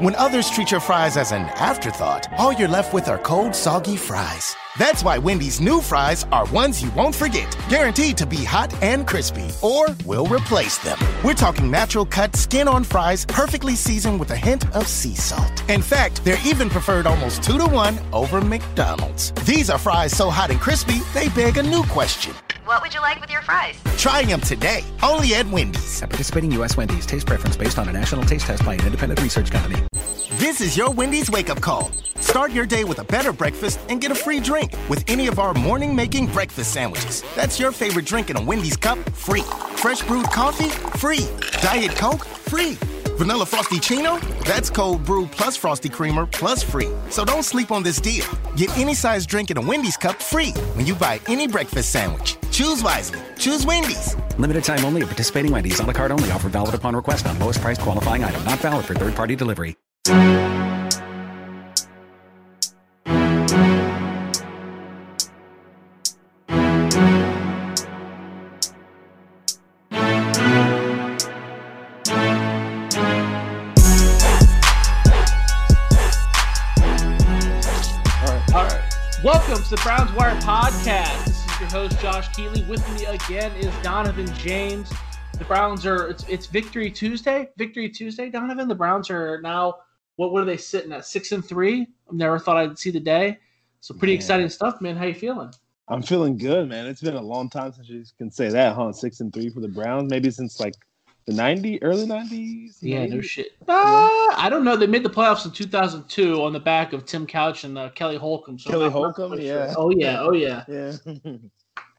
When others treat your fries as an afterthought, all you're left with are cold, soggy fries. That's why Wendy's new fries are ones you won't forget, guaranteed to be hot and crispy, or we'll replace them. We're talking natural cut, skin on fries, perfectly seasoned with a hint of sea salt. In fact, they're even preferred almost two to one over McDonald's. These are fries so hot and crispy, they beg a new question. What would you like with your fries? Try them today, only at Wendy's. At participating U.S. Wendy's, taste preference based on a national taste test by an independent research company. This is your Wendy's wake up call. Start your day with a better breakfast and get a free drink with any of our morning making breakfast sandwiches. That's your favorite drink in a Wendy's cup, free. Fresh brewed coffee, free. Diet Coke, free. Vanilla Frosty Ccino? That's cold brew plus Frosty Creamer plus free. So don't sleep on this deal. Get any size drink in a Wendy's cup free when you buy any breakfast sandwich. Choose wisely. Choose Wendy's. Limited time only at participating Wendy's. A la carte only. Offer valid upon request on lowest price qualifying item. Not valid for third party delivery. Is your host Josh Keeley. With me again is Donovan James. The Browns are it's, it's Victory Tuesday. Victory Tuesday, Donovan. The Browns are now what what are they sitting at six and three? I never thought I'd see the day. So pretty Man. exciting stuff, man. How you feeling? I'm feeling good, man. It's been a long time since you can say that, huh? Six and three for the Browns, maybe since like the '90s, early '90s. Yeah, no shit. Uh, I don't know. They made the playoffs in 2002 on the back of Tim Couch and uh, Kelly Holcomb. So Kelly I'm Holcomb, quite yeah. Oh yeah. Oh yeah. Yeah.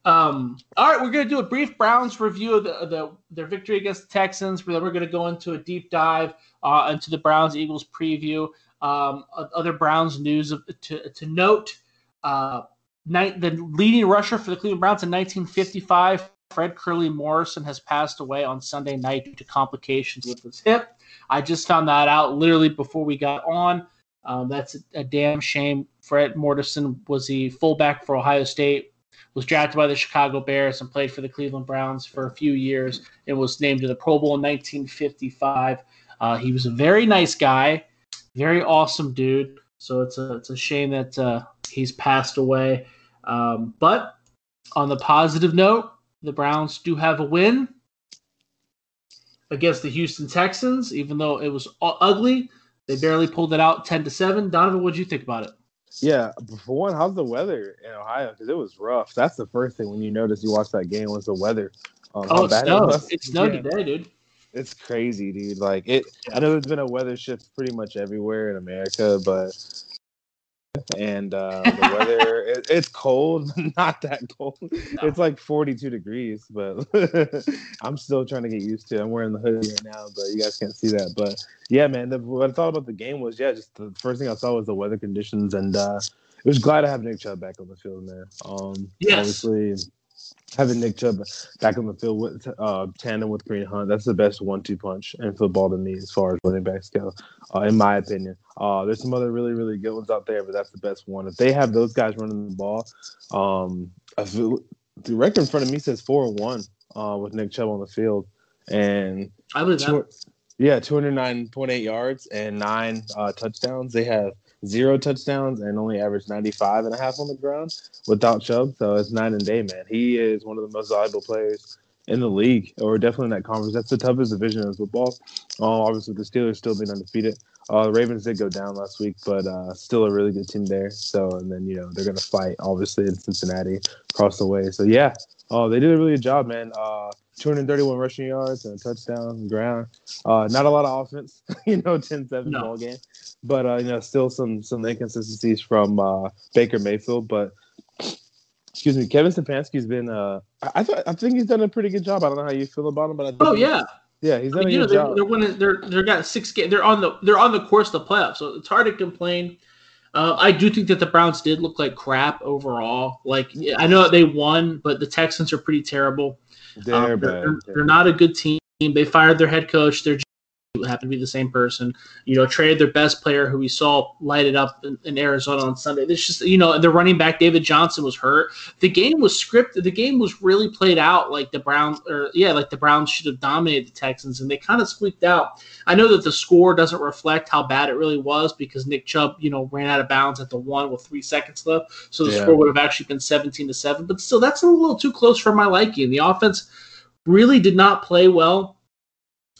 Um, all right, we're going to do a brief Browns review of the, of the their victory against the Texans. Then we're going to go into a deep dive uh, into the Browns Eagles preview. Um, other Browns news of, to to note: uh, night, the leading rusher for the Cleveland Browns in 1955, Fred Curly Morrison, has passed away on Sunday night due to complications with his hip. I just found that out literally before we got on. Um, that's a, a damn shame. Fred Morrison was the fullback for Ohio State was drafted by the Chicago Bears and played for the Cleveland Browns for a few years and was named to the Pro Bowl in 1955. Uh, he was a very nice guy, very awesome dude. So it's a it's a shame that uh, he's passed away. Um, but on the positive note, the Browns do have a win against the Houston Texans, even though it was ugly. They barely pulled it out, ten to seven. Donovan, what do you think about it? yeah. For one, how's the weather in Ohio? Because it was rough. That's the first thing when you notice you watch that game was the weather. Um, Oh, it snowed. It snowed Yeah. today, dude. It's crazy, dude. Like it. I know there's been a weather shift pretty much everywhere in America, but and uh, the weather it, it's cold, not that cold. It's like 42 degrees, but I'm still trying to get used to. it. I'm wearing the hoodie right now, but you guys can't see that. But yeah, man, the, what I thought about the game was yeah, just the first thing I saw was the weather conditions, and uh, it was glad to have Nick Chubb back on the field, man. Um, Yes. obviously having Nick Chubb back on the field with uh, tandem with Kareem Hunt, that's the best one-two punch in football to me as far as running backs go, uh, in my opinion. Uh, there's some other really, really good ones out there, but that's the best one. If they have those guys running the ball, um, feel, the record in front of me says four and one uh, with Nick Chubb on the field, and I believe that. two, yeah, 209.8 yards and nine uh, touchdowns. They have zero touchdowns and only averaged 95 and a half on the ground without Chubb. So it's nine and day, man. He is one of the most valuable players in the league, or definitely in that conference. That's the toughest division in football. Uh, obviously, the Steelers still being undefeated. Uh, the Ravens did go down last week, but uh, still a really good team there. So, and then you know they're gonna fight obviously in Cincinnati across the way. So yeah, uh, they did a really good job, man. Uh, 231 rushing yards and a touchdown ground. Uh, not a lot of offense, you know, 10-7 No. ball game, but uh, you know, still some some inconsistencies from uh, Baker Mayfield. But excuse me, Kevin Stefanski's been. Uh, I, I thought I think he's done a pretty good job. I don't know how you feel about him, but I think Oh yeah, Yeah, he's done a you know, good they're, job. they're winning. They're they're got six games. They're on the they're on the course to the playoffs, so it's hard to complain. Uh, I do think that the Browns did look like crap overall. Like I know they won, but the Texans are pretty terrible. They're Um, they're, they're not a good team. They fired their head coach. Their happened to be the same person. You know, traded their best player who we saw light it up in, in Arizona on Sunday. It's just you know the running back David Johnson was hurt. The game was scripted. The game was really played out like the Browns or yeah, like the Browns should have dominated the Texans, and they kind of squeaked out. I know that the score doesn't reflect how bad it really was because Nick Chubb, you know, ran out of bounds at the one with three seconds left, so the Yeah. score would have actually been seventeen to seven. But still, that's a little too close for my liking. The offense really did not play well.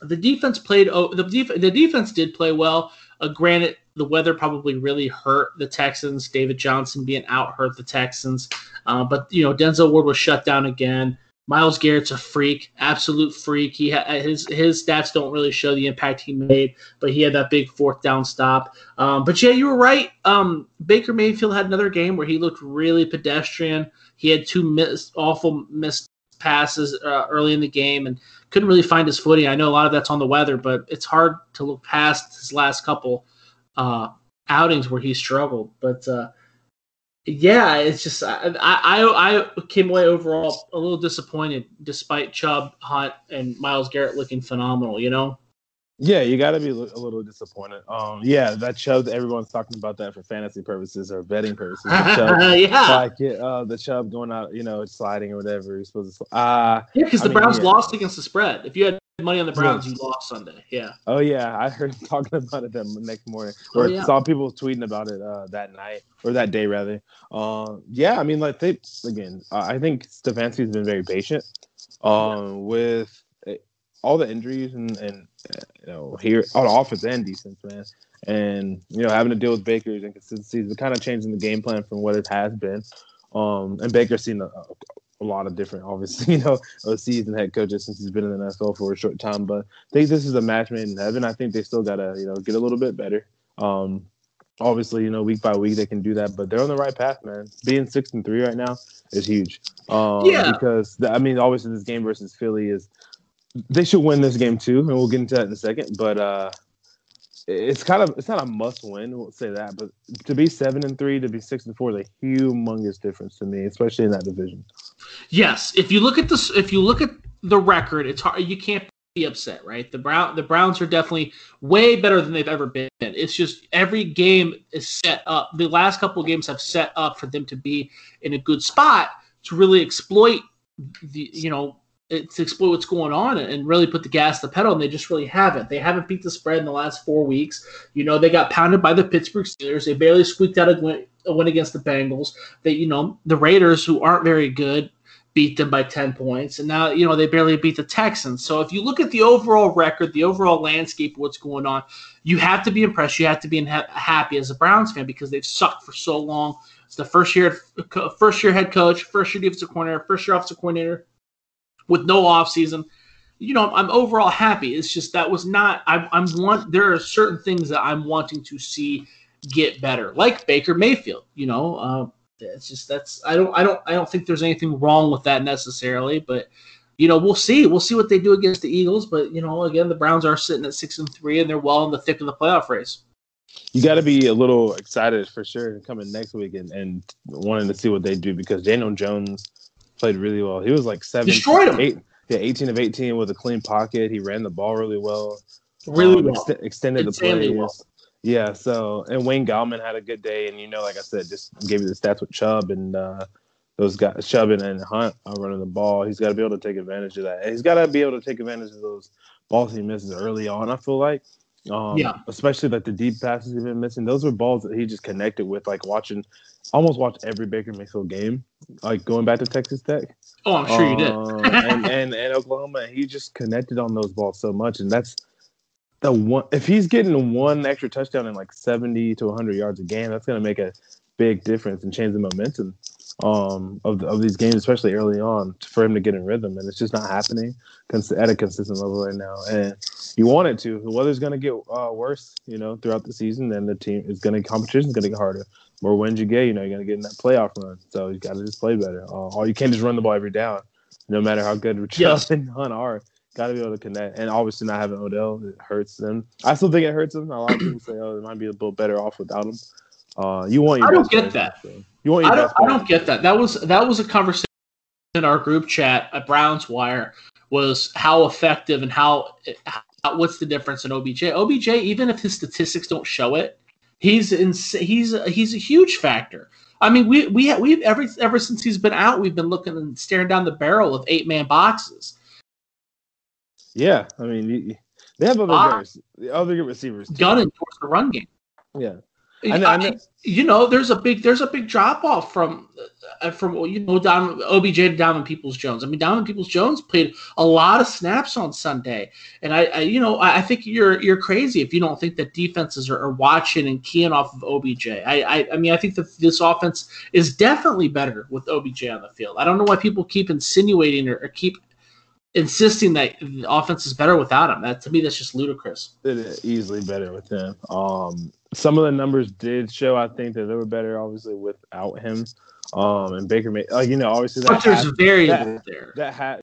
The defense played. Oh, the def- the defense did play well. Uh, granted, the weather probably really hurt the Texans. David Johnson being out hurt the Texans. Uh, but you know, Denzel Ward was shut down again. Myles Garrett's a freak, absolute freak. He ha- his his stats don't really show the impact he made, but he had that big fourth down stop. Um, but yeah, you were right. Um, Baker Mayfield had another game where he looked really pedestrian. He had two missed, awful missed passes uh, early in the game and couldn't really find his footing. I know a lot of that's on the weather, but it's hard to look past his last couple uh, outings where he struggled. But uh, yeah, it's just I, I I came away overall a little disappointed, despite Chubb, Hunt, and Myles Garrett looking phenomenal. You know. Yeah, you got to be a little disappointed. Um, yeah, that Chubb. Everyone's talking about that for fantasy purposes or betting purposes. Chubb, yeah, like yeah, uh, the Chubb going out, you know, sliding or whatever. He's supposed to. Uh yeah, because the mean, Browns yeah. lost against the spread. If you had money on the Browns, Yeah. you lost Sunday. Yeah. oh yeah, I heard him talking about it the next morning, Oh, or yeah. saw people tweeting about it uh, that night or that day rather. Um, yeah, I mean, like they again, uh, I think Stefanski's been very patient. Um, with uh, all the injuries and and you know here on offense and defense, man, and you know having to deal with Baker's inconsistencies, but kind of changing the game plan from what it has been. Um, and Baker's seen a, a lot of different, obviously, you know, and head coaches since he's been in the NFL for a short time. But I think this is a match made in heaven. I think they still gotta, you know, get a little bit better. Um, obviously, you know, week by week they can do that, but they're on the right path, man. Being six and three right now is huge. Um, Yeah. because the, I mean, obviously this game versus Philly is they should win this game too, and we'll get into that in a second. But uh, it's kind of it's not a must win. We'll say that, but to be seven and three, to be six and four, is a humongous difference to me, especially in that division. Yes, if you look at this, if you look at the record, it's hard. You can't be upset, right? The Brown, the Browns are definitely way better than they've ever been. It's just every game is set up. The last couple of games have set up for them to be in a good spot to really exploit the, you know, to exploit what's going on and really put the gas to the pedal. And they just really haven't. They haven't beat the spread in the last four weeks. You know, they got pounded by the Pittsburgh Steelers. They barely squeaked out a win, a win against the Bengals. They, you know, the Raiders, who aren't very good, beat them by 10 points. And now, you know, they barely beat the Texans. So if you look at the overall record, the overall landscape of what's going on, you have to be impressed. You have to be ha- happy as a Browns fan because they've sucked for so long. It's the first year, first year head coach, first year defensive coordinator, first year offensive coordinator with no offseason. You know, I'm overall happy. It's just that was not. I, I'm want. There are certain things that I'm wanting to see get better, like Baker Mayfield. You know, uh, it's just that's. I don't. I don't. I don't think there's anything wrong with that necessarily, but you know, we'll see. We'll see what they do against the Eagles. But you know, again, the Browns are sitting at six and three, and they're well in the thick of the playoff race. You got to be a little excited for sure coming next week and, and wanting to see what they do because Daniel Jones played really well. He was like seven, Destroyed 'em. eight, yeah, 18 of 18 with a clean pocket. He ran the ball really well. Really um, well. ext- extended the plays. well. Yeah, so and Wayne Gallman had a good day, and you know, like I said, just gave you the stats with Chubb and uh, those guys, Chubb and, and Hunt are running the ball. He's got to be able to take advantage of that. And he's got to be able to take advantage of those balls he misses early on. I feel like, um, Yeah. especially like the deep passes he's been missing. Those were balls that he just connected with, like watching, almost watched every Baker Mayfield game, like going back to Texas Tech. Oh, I'm sure you did. Um, and, and and Oklahoma, he just connected on those balls so much, and that's the one. If he's getting one extra touchdown in like seventy to hundred yards a game, that's going to make a big difference and change the momentum um, of the, of these games, especially early on, for him to get in rhythm. And it's just not happening cons- at a consistent level right now. And you want it to. The weather's going to get uh, worse, you know, throughout the season, Then the team is going to competition's going to get harder. More wins you get, you know, you're going to get in that playoff run. So you got to just play better. Uh, or you can't just run the ball every down, no matter how good Chubb Yes. and Hunt are. got to be able to connect. And obviously, not having Odell it hurts them. I still think it hurts them. A lot of people say, "Oh, they might be a little better off without him." Uh, you want your I don't get that. field. You want I don't, I don't get that. That was that was a conversation in our group chat at Browns Wire was how effective and how, how what's the difference in OBJ? OBJ, even if his statistics don't show it, he's in, he's he's a huge factor. I mean, we we we've ever ever since he's been out, we've been looking and staring down the barrel of eight man boxes. Yeah, I mean, you, they have other guys, other good receivers. Too. gunning towards the run game. Yeah, I I you know, there's a big there's a big drop off from uh, from you know down OBJ to Donovan Peoples Jones. I mean, Donovan Peoples Jones played a lot of snaps on Sunday, and I, I you know I, I think you're you're crazy if you don't think that defenses are, are watching and keying off of OBJ. I, I I mean I think that this offense is definitely better with OBJ on the field. I don't know why people keep insinuating or, or keep insisting that the offense is better without him. That to me that's just ludicrous. it is easily better with him. Um, some of the numbers did show. I think that they were better, obviously, without him. Um, and Baker made like you know, obviously that there's half, variables there. that hat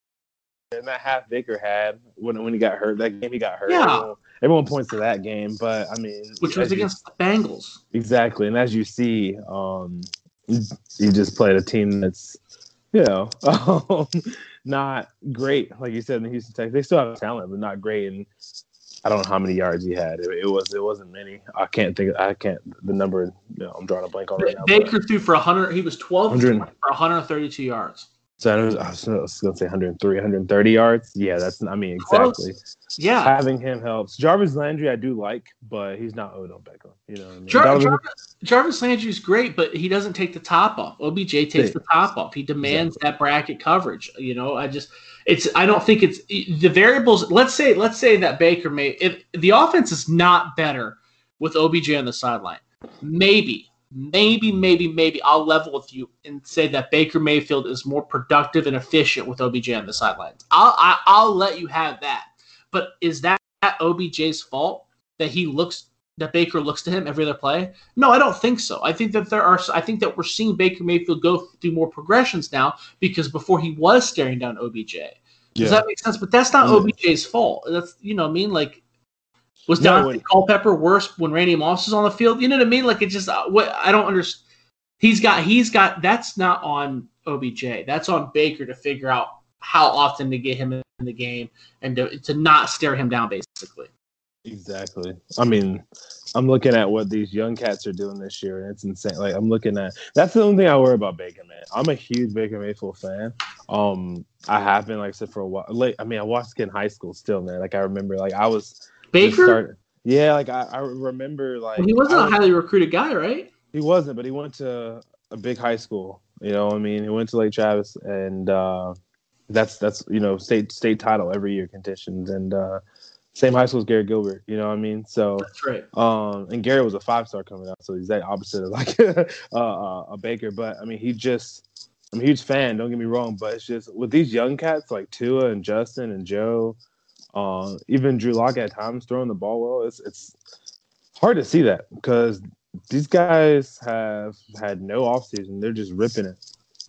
and that half Baker had when when he got hurt. That game he got hurt. Yeah. Everyone, everyone points to that game, but I mean, which was as you- against the Bengals. exactly. And as you see, um, you just played a team that's you know um, not great, like you said in the Houston Texans. They still have talent, but not great. And I don't know how many yards he had. It, it was it wasn't many. I can't think. I can't the number. You know, I'm drawing a blank on right now. Baker threw for 100. He was 12 for 132 yards. So I was, I was, gonna say 103, 130 yards. Yeah, that's. I mean, Close. exactly. Yeah. Having him helps. Jarvis Landry, I do like, but he's not Odell Beckham. You know I mean? Jar- Donovan- Jarvis, Jarvis Landry's great, but he doesn't take the top off. OBJ takes Yeah. the top off. He demands that bracket coverage. You know, I just it's I don't think it's the variables. Let's say let's say that Baker may if the offense is not better with OBJ on the sideline. Maybe, maybe, maybe, maybe I'll level with you and say that Baker Mayfield is more productive and efficient with OBJ on the sidelines. I'll I, I'll let you have that. But is that OBJ's fault that he looks that Baker looks to him every other play? No, I don't think so. I think that there are. I think that we're seeing Baker Mayfield go through more progressions now because before he was staring down OBJ. Does Yeah. that make sense? But that's not Yeah. OBJ's fault. That's you know what I mean. Like was No, Dante Culpepper worse when Randy Moss is on the field? You know what I mean? Like it just uh, what I don't understand. He's got he's got that's not on OBJ. That's on Baker to figure out how often to get him in the game and to, to not stare him down basically. Exactly. I mean, I'm looking at what these young cats are doing this year, and it's insane. Like I'm looking at that's the only thing I worry about Baker, man. I'm a huge Baker Mayfield fan. Um, I have been, like I said, for a while. Like, I mean, I watched it in high school still, man. Like I remember, like I was Baker, yeah, like I, I remember, like he wasn't I a highly recruited guy, right? He wasn't, but he went to a big high school. You know, what I mean, he went to Lake Travis, and uh, that's that's you know state state title every year conditions, and uh, same high school as Gary Gilbert. You know what I mean? So, That's right. um, and Gary was a five star coming out, so he's that opposite of like uh, uh, a Baker. But I mean, he just I'm a huge fan. Don't get me wrong, but it's just with these young cats like Tua and Justin and Joe, uh, even Drew Lock at times throwing the ball well. It's it's hard to see that because these guys have had no offseason. They're just ripping it.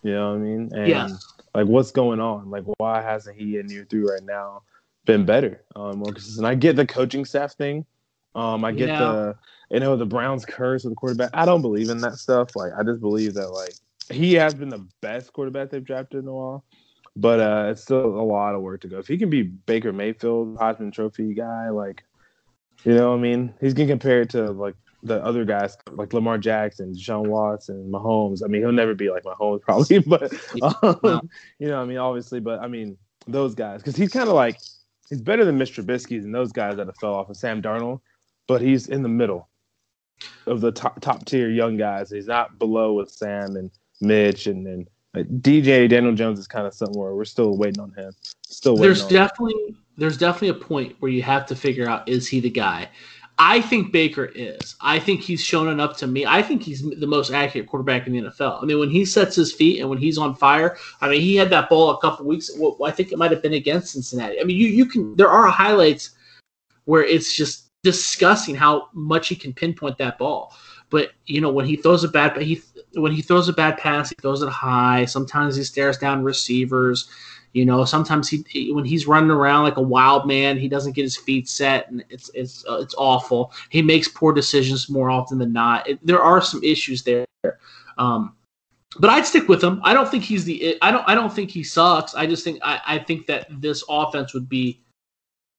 You know what I mean? And Yeah. like what's going on? Like why hasn't he in year three right now been better? Um more consistent. I get the coaching staff thing. Um I get Yeah. the you know the Browns curse with the quarterback. I don't believe in that stuff. Like I just believe that like he has been the best quarterback they've drafted in a while. But uh it's still a lot of work to go. If he can be Baker Mayfield, Heisman Trophy guy, like you know what I mean? He's getting compared to like the other guys like Lamar Jackson, Deshaun Watson, Mahomes. I mean, he'll never be like Mahomes probably, but um, you know, I mean, obviously, but I mean, those guys because he's kind of like he's better than Mitch Trubisky's and those guys that have fell off, and Sam Darnold, but he's in the middle of the top top tier young guys. He's not below with Sam and Mitch and and DJ Daniel Jones is kind of somewhere we're still waiting on him. Still waiting. There's definitely there's definitely a point where you have to figure out is he the guy. I think Baker is. I think he's shown enough to me. I think he's the most accurate quarterback in the NFL. I mean, when he sets his feet and when he's on fire, I mean, he had that ball a couple weeks. Well, I think it might have been against Cincinnati. I mean, you you can there are highlights where it's just disgusting how much he can pinpoint that ball. But you know, when he throws a bad he when he throws a bad pass, he throws it high. Sometimes he stares down receivers You know, sometimes he, he, when he's running around like a wild man, he doesn't get his feet set, and it's it's uh, it's awful. He makes poor decisions more often than not. It, there are some issues there, um, but I'd stick with him. I don't think he's the. I don't. I don't think he sucks. I just think I, I think that this offense would be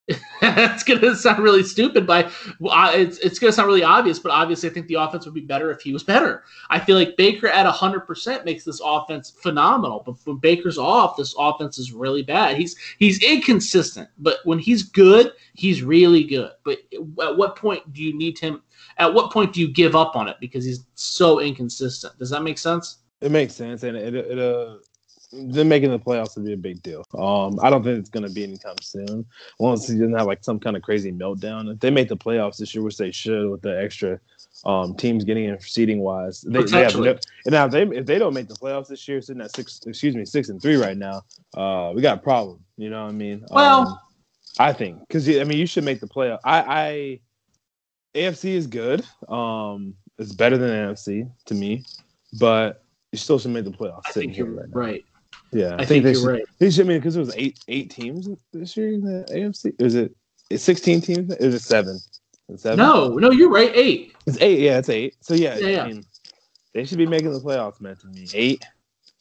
it's gonna sound really stupid, but it's it's gonna sound really obvious. But obviously, I think the offense would be better if he was better. I feel like Baker at hundred percent makes this offense phenomenal. But when Baker's off, this offense is really bad. He's he's inconsistent, but when he's good, he's really good. But at what point do you need him? At what point do you give up on it because he's so inconsistent? Does that make sense? It makes sense, and it it uh them making the playoffs would be a big deal. Um, I don't think it's going to be anytime soon. Once he doesn't have like some kind of crazy meltdown, if they make the playoffs this year, which they should, with the extra um, teams getting in seeding wise, they, they have no, and now if they if they don't make the playoffs this year, sitting at six, excuse me, six and three right now, uh, we got a problem. You know what I mean? Well, um, I think because I mean you should make the playoff. I, I AFC is good. Um, it's better than NFC to me, but you still should make the playoffs. I think you're right. right. Yeah, I, I think, think, they should, right. They should I mean because it was eight eight teams this year in the AFC. Is it it's sixteen teams? Is it seven? seven? No, no, you're right. Eight. It's eight. Yeah, it's eight. So yeah, yeah. I mean, they should be making the playoffs, man. To me, eight,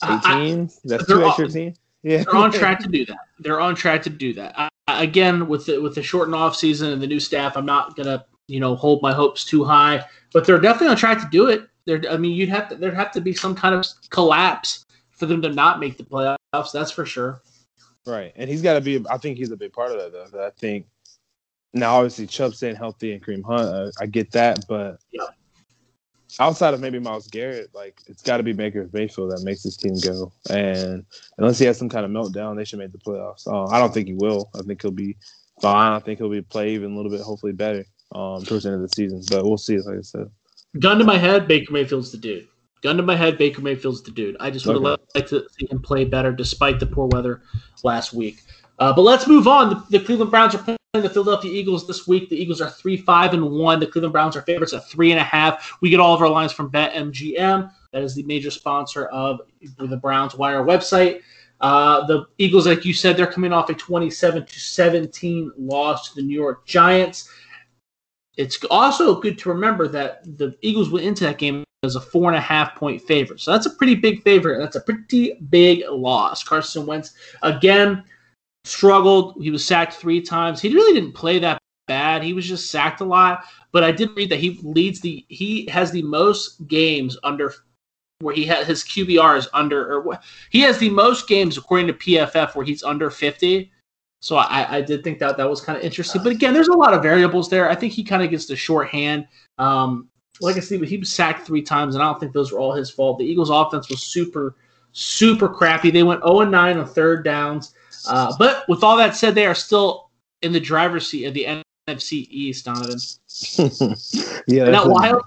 eight I, teams. That's two extra teams. Yeah, they're on track to do that. They're on track to do that. I, again, with the, with the shortened off season and the new staff, I'm not gonna you know hold my hopes too high, but they're definitely on track to do it. There, I mean, you'd have to there'd have to be some kind of collapse for them to not make the playoffs. That's for sure. Right, and he's got to be. I think he's a big part of that, though. I think now, obviously, Chubb staying healthy and Kareem Hunt, uh, I get that, but yeah. outside of maybe Myles Garrett, like it's got to be Baker Mayfield that makes this team go. And unless he has some kind of meltdown, they should make the playoffs. Uh, I don't think he will. I think he'll be fine. I think he'll be play even a little bit, hopefully better um, towards the end of the season. But we'll see. Like I said, gun to my head, Baker Mayfield's the dude. Gun to my head, Baker Mayfield's the dude. I just would okay. like to see him play better despite the poor weather last week. Uh, but let's move on. The, the, Cleveland Browns are playing the Philadelphia Eagles this week. The Eagles are three, five, and one. The Cleveland Browns are favorites at three and a half. We get all of our lines from BetMGM. That is the major sponsor of the Browns Wire website. Uh, the Eagles, like you said, they're coming off a 27 to 17 loss to the New York Giants. It's also good to remember that the Eagles went into that game as a four and a half point favorite. So that's a pretty big favorite. That's a pretty big loss. Carson Wentz, again, struggled. He was sacked three times. He really didn't play that bad. He was just sacked a lot. But I did read that he leads the, he has the most games under where he had his QBR is under, or he has the most games according to PFF where he's under 50. So I, I did think that that was kind of interesting. But again, there's a lot of variables there. I think he kind of gets the shorthand. Um, like I said, he was sacked three times, and I don't think those were all his fault. The Eagles' offense was super, super crappy. They went 0 9 on third downs. Uh, but with all that said, they are still in the driver's seat of the NFC East, Donovan. yeah, Isn't that wild?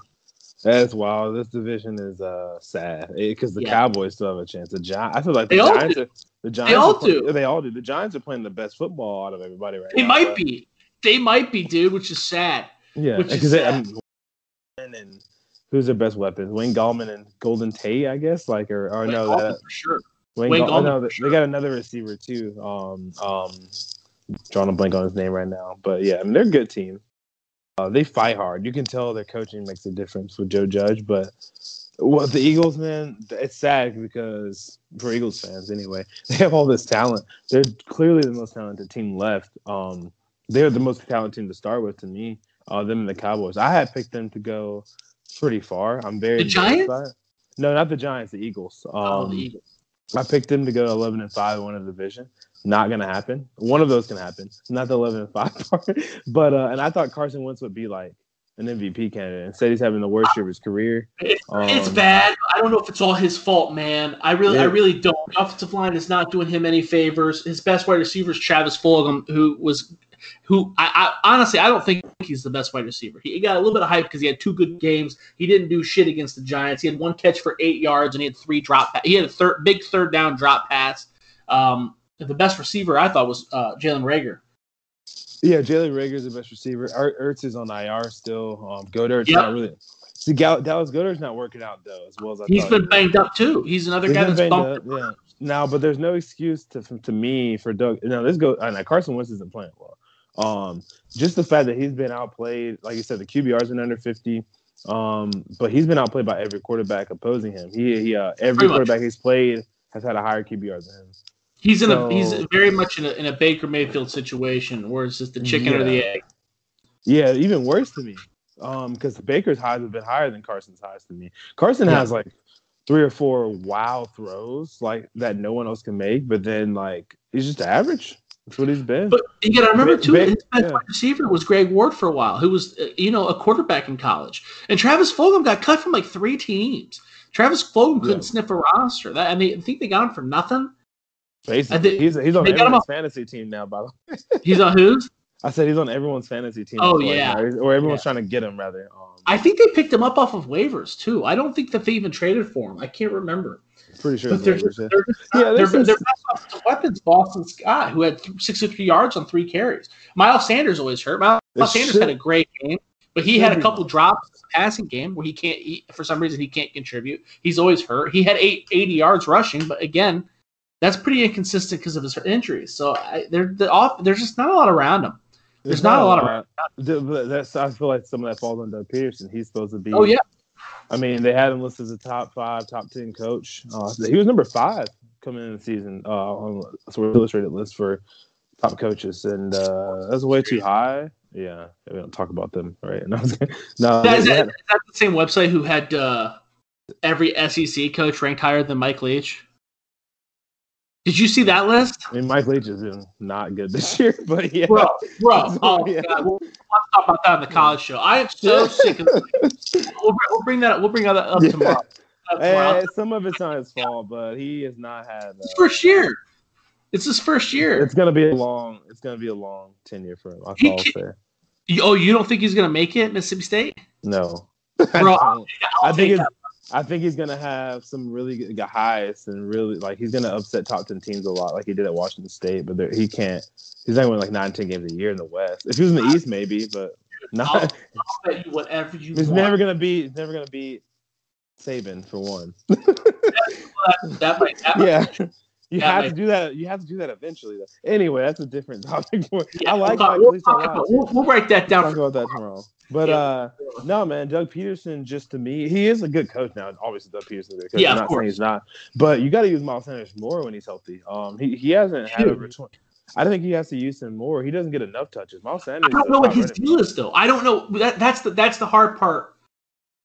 That's wild. This division is uh, sad because the yeah. Cowboys still have a chance. The Giants, I feel like the they Giants are. The Giants they all play, do. They all do. The Giants are playing the best football out of everybody right they now. They might be. They might be, dude. Which is sad. Yeah, because I mean, and who's their best weapons? Wayne Gallman and Golden Tate, I guess. Like, or, or no, that, for sure. Wayne, Wayne Gall- no, they, sure. they got another receiver too. Um, um, drawing a blank on his name right now, but yeah, I mean they're a good team. Uh, they fight hard. You can tell their coaching makes a difference with Joe Judge, but well, the Eagles, man, it's sad because for Eagles fans anyway, they have all this talent. They're clearly the most talented team left. Um, they're the most talented team to start with to me. Uh, them and the Cowboys. I had picked them to go pretty far. I'm very the Giants. No, not the Giants. The Eagles. Um, oh, the Eagles. I picked them to go 11 and five and win a division. Not gonna happen. One of those can happen. Not the 11 and five part. but uh, and I thought Carson Wentz would be like an MVP candidate. Instead, he's having the worst year of his career. Um, it's bad. I don't know if it's all his fault, man. I really, yeah. I really don't. Offensive line is not doing him any favors. His best wide receiver is Travis Fulgham, who was who I, I, honestly I don't think he's the best wide receiver. He got a little bit of hype because he had two good games. He didn't do shit against the Giants. He had one catch for eight yards and he had three drop. He had a third big third down drop pass. Um, the best receiver I thought was uh, Jalen Reagor. Yeah, Jalen Reagor is the best receiver. Ertz is on IR still. Um, Goedert's yep. not really. See, Dallas Goedert's not working out though as well as I He's been banged up too. He's another He's guy that's banged bumped. Up, yeah. Now, but there's no excuse to to me for Doug. Now this go. And Carson Wentz isn't playing well. Um, just the fact that he's been outplayed, like you said, the QBR's been under 50. Um, but he's been outplayed by every quarterback opposing him. He, he uh, every quarterback he's played has had a higher QBR than him. He's in so, a he's very much in a, in a Baker Mayfield situation where it's just the chicken yeah. or the egg. Yeah, even worse to me. Um, because Baker's highs have been higher than Carson's highs to me. Carson yeah. has like three or four wow throws like that no one else can make, but then like he's just average. That's what he's been. But you got to remember too, his best yeah. receiver was Greg Ward for a while, who was uh, you know a quarterback in college, and Travis Fulgham got cut from like three teams. Travis Fulgham couldn't sniff a roster. That and they I think they got him for nothing. Basically, he's he's on everyone's fantasy team now. By the way, he's on whose? I said he's on everyone's fantasy team. Oh yeah, or everyone's yeah. trying to get him rather. Um, I think they picked him up off of waivers too. I don't think that they even traded for him. I can't remember. Pretty sure. But they're, just, they're, yeah, they're, they're, they're weapons. Boston Scott, who had 63 yards on three carries. Miles Sanders always hurt. Miles, Sanders had a great game, but he had a couple drops in the passing game where he can't. He, for some reason, he can't contribute. He's always hurt. He had eight, 80 yards rushing, but again, that's pretty inconsistent because of his injuries. So I, they're, they're off, there's just not a lot around him. There's, There's not, not, a lot of. That's I feel like some of that falls on Doug Pederson. He's supposed to be. Oh yeah. I mean, they had him listed as a top five, top ten coach. Uh, he was number five coming in the season uh, on Sports Illustrated list for top coaches, and uh, that's way too high. Yeah, we don't talk about them, right? No, no that, is, that, is that the same website who had uh, every SEC coach ranked higher than Mike Leach? Did you see that list? I mean, Mike Leach is not good this year, but yeah, bro, bro. Oh yeah. God, we'll, we'll talk about that on the college show. I am so sick of. We'll, we'll bring that. Up, we'll bring that up yeah. tomorrow. Hey, some of it's not his fault, but he has not had uh, his first year. It's his first year. It's gonna be a long. It's gonna be a long tenure for him. All I'll say. Oh, you don't think he's gonna make it, Mississippi State? No, bro. I, I think it's. I think he's gonna have some really good highs and really like he's gonna upset top ten teams a lot, like he did at Washington State. But he can't. He's not winning like nine, ten games a year in the West. If he was in the East, maybe, but not. I'll, I'll bet you whatever you. He's want. never gonna be. He's never gonna be Saban for one. that, that might, that yeah. You that have might, to do that. You have to do that eventually. Though. Anyway, that's a different topic. Yeah, I like we'll, we'll, we'll, we'll, write that down. We'll talk about that tomorrow. But yeah. uh no, man, Doug Pederson, Just to me, he is a good coach now. Obviously, Doug Pederson is a good coach. Yeah, I'm not saying he's not, but you got to use Miles Sanders more when he's healthy. Um, he, he hasn't had. I think he has to use him more. He doesn't get enough touches. Miles Sanders. I don't know what his deal is though. I don't know. That, that's the that's the hard part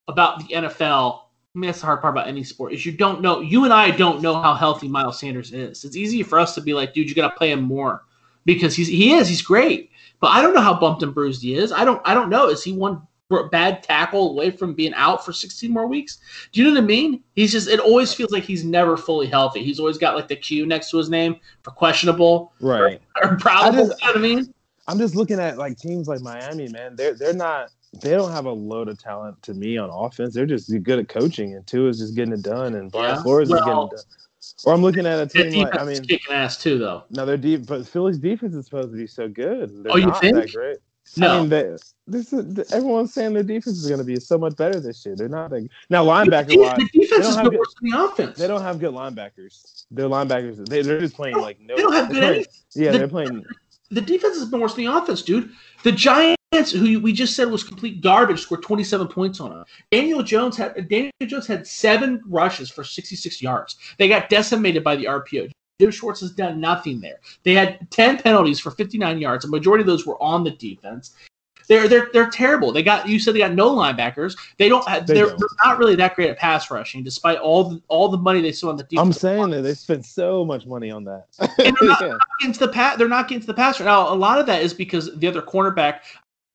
about the NFL. I mean, that's the hard part about any sport is you don't know. You and I don't know how healthy Miles Sanders is. It's easy for us to be like, dude, you got to play him more because he's he is he's great. But I don't know how bumped and bruised he is. I don't I don't know. Is he one bad tackle away from being out for 16 more weeks? Do you know what I mean? He's just it always feels like he's never fully healthy. He's always got like the Q next to his name for questionable, right? Or, or probable. Just, you know what I mean? I'm just looking at like teams like Miami, man. They're they're not they don't have a load of talent to me on offense. They're just good at coaching, and Tua is just getting it done, and Brian yeah. Flores well, is getting it done. Or I'm looking at a team like I mean, kicking ass too, though. No, they're deep, but Philly's defense is supposed to be so good. They're oh, you think? Great. No, I mean, they, this is, everyone's saying their defense is going to be so much better this year. They're not now linebacker wise. The defense is the worse than the offense. They don't have good linebackers. Their linebackers, they, are just playing like no. They don't have good. Playing, yeah, the, they're playing. The defense has been worse than the offense, dude. The Giants, who we just said was complete garbage, scored 27 points on them. Daniel Jones had Daniel Jones had seven rushes for 66 yards. They got decimated by the RPO. Jim Schwartz has done nothing there. They had 10 penalties for 59 yards. A majority of those were on the defense. They're they're they're terrible. They got you said they got no linebackers. They don't. They they're, don't. they're not really that great at pass rushing, despite all the all the money they spent on the defense. I'm saying that they spent so much money on that. and they're not, yeah. not getting to the pass. They're not getting to the pass. Now a lot of that is because the other cornerback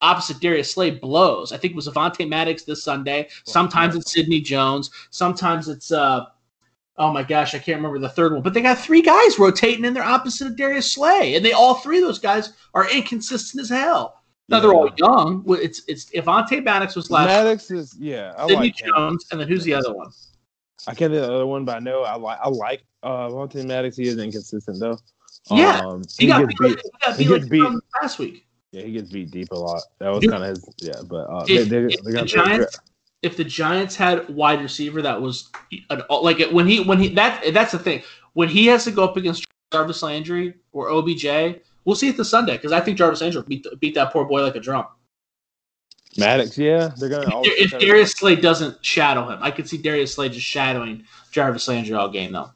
opposite Darius Slay blows. I think it was Avonte Maddox this Sunday. Sometimes it's Sidney Jones. Sometimes it's uh oh my gosh, I can't remember the third one. But they got three guys rotating in there opposite of Darius Slay. And they all three of those guys are inconsistent as hell. Now they're all young. It's it's Avonte Maddox was last. Maddox is yeah. I Sidney like Jones, and then who's the other one? I can't think of the other one, but I know I like I like uh, Avonte Maddox. He is inconsistent though. Yeah, um, he, he, got beat, beat, he got beat, like last week. Yeah, he gets beat deep a lot. That was kind of his. Yeah, but uh, if, they, they, they the Giants, if the Giants had wide receiver that was an, like when he when he that that's the thing when he has to go up against Jarvis Landry or OBJ, we'll see it this Sunday because I think Jarvis Landry will beat, beat that poor boy like a drum. Maddox, yeah, they're gonna. If, if Darius Slay doesn't shadow him, I could see Darius Slay just shadowing Jarvis Landry all game though.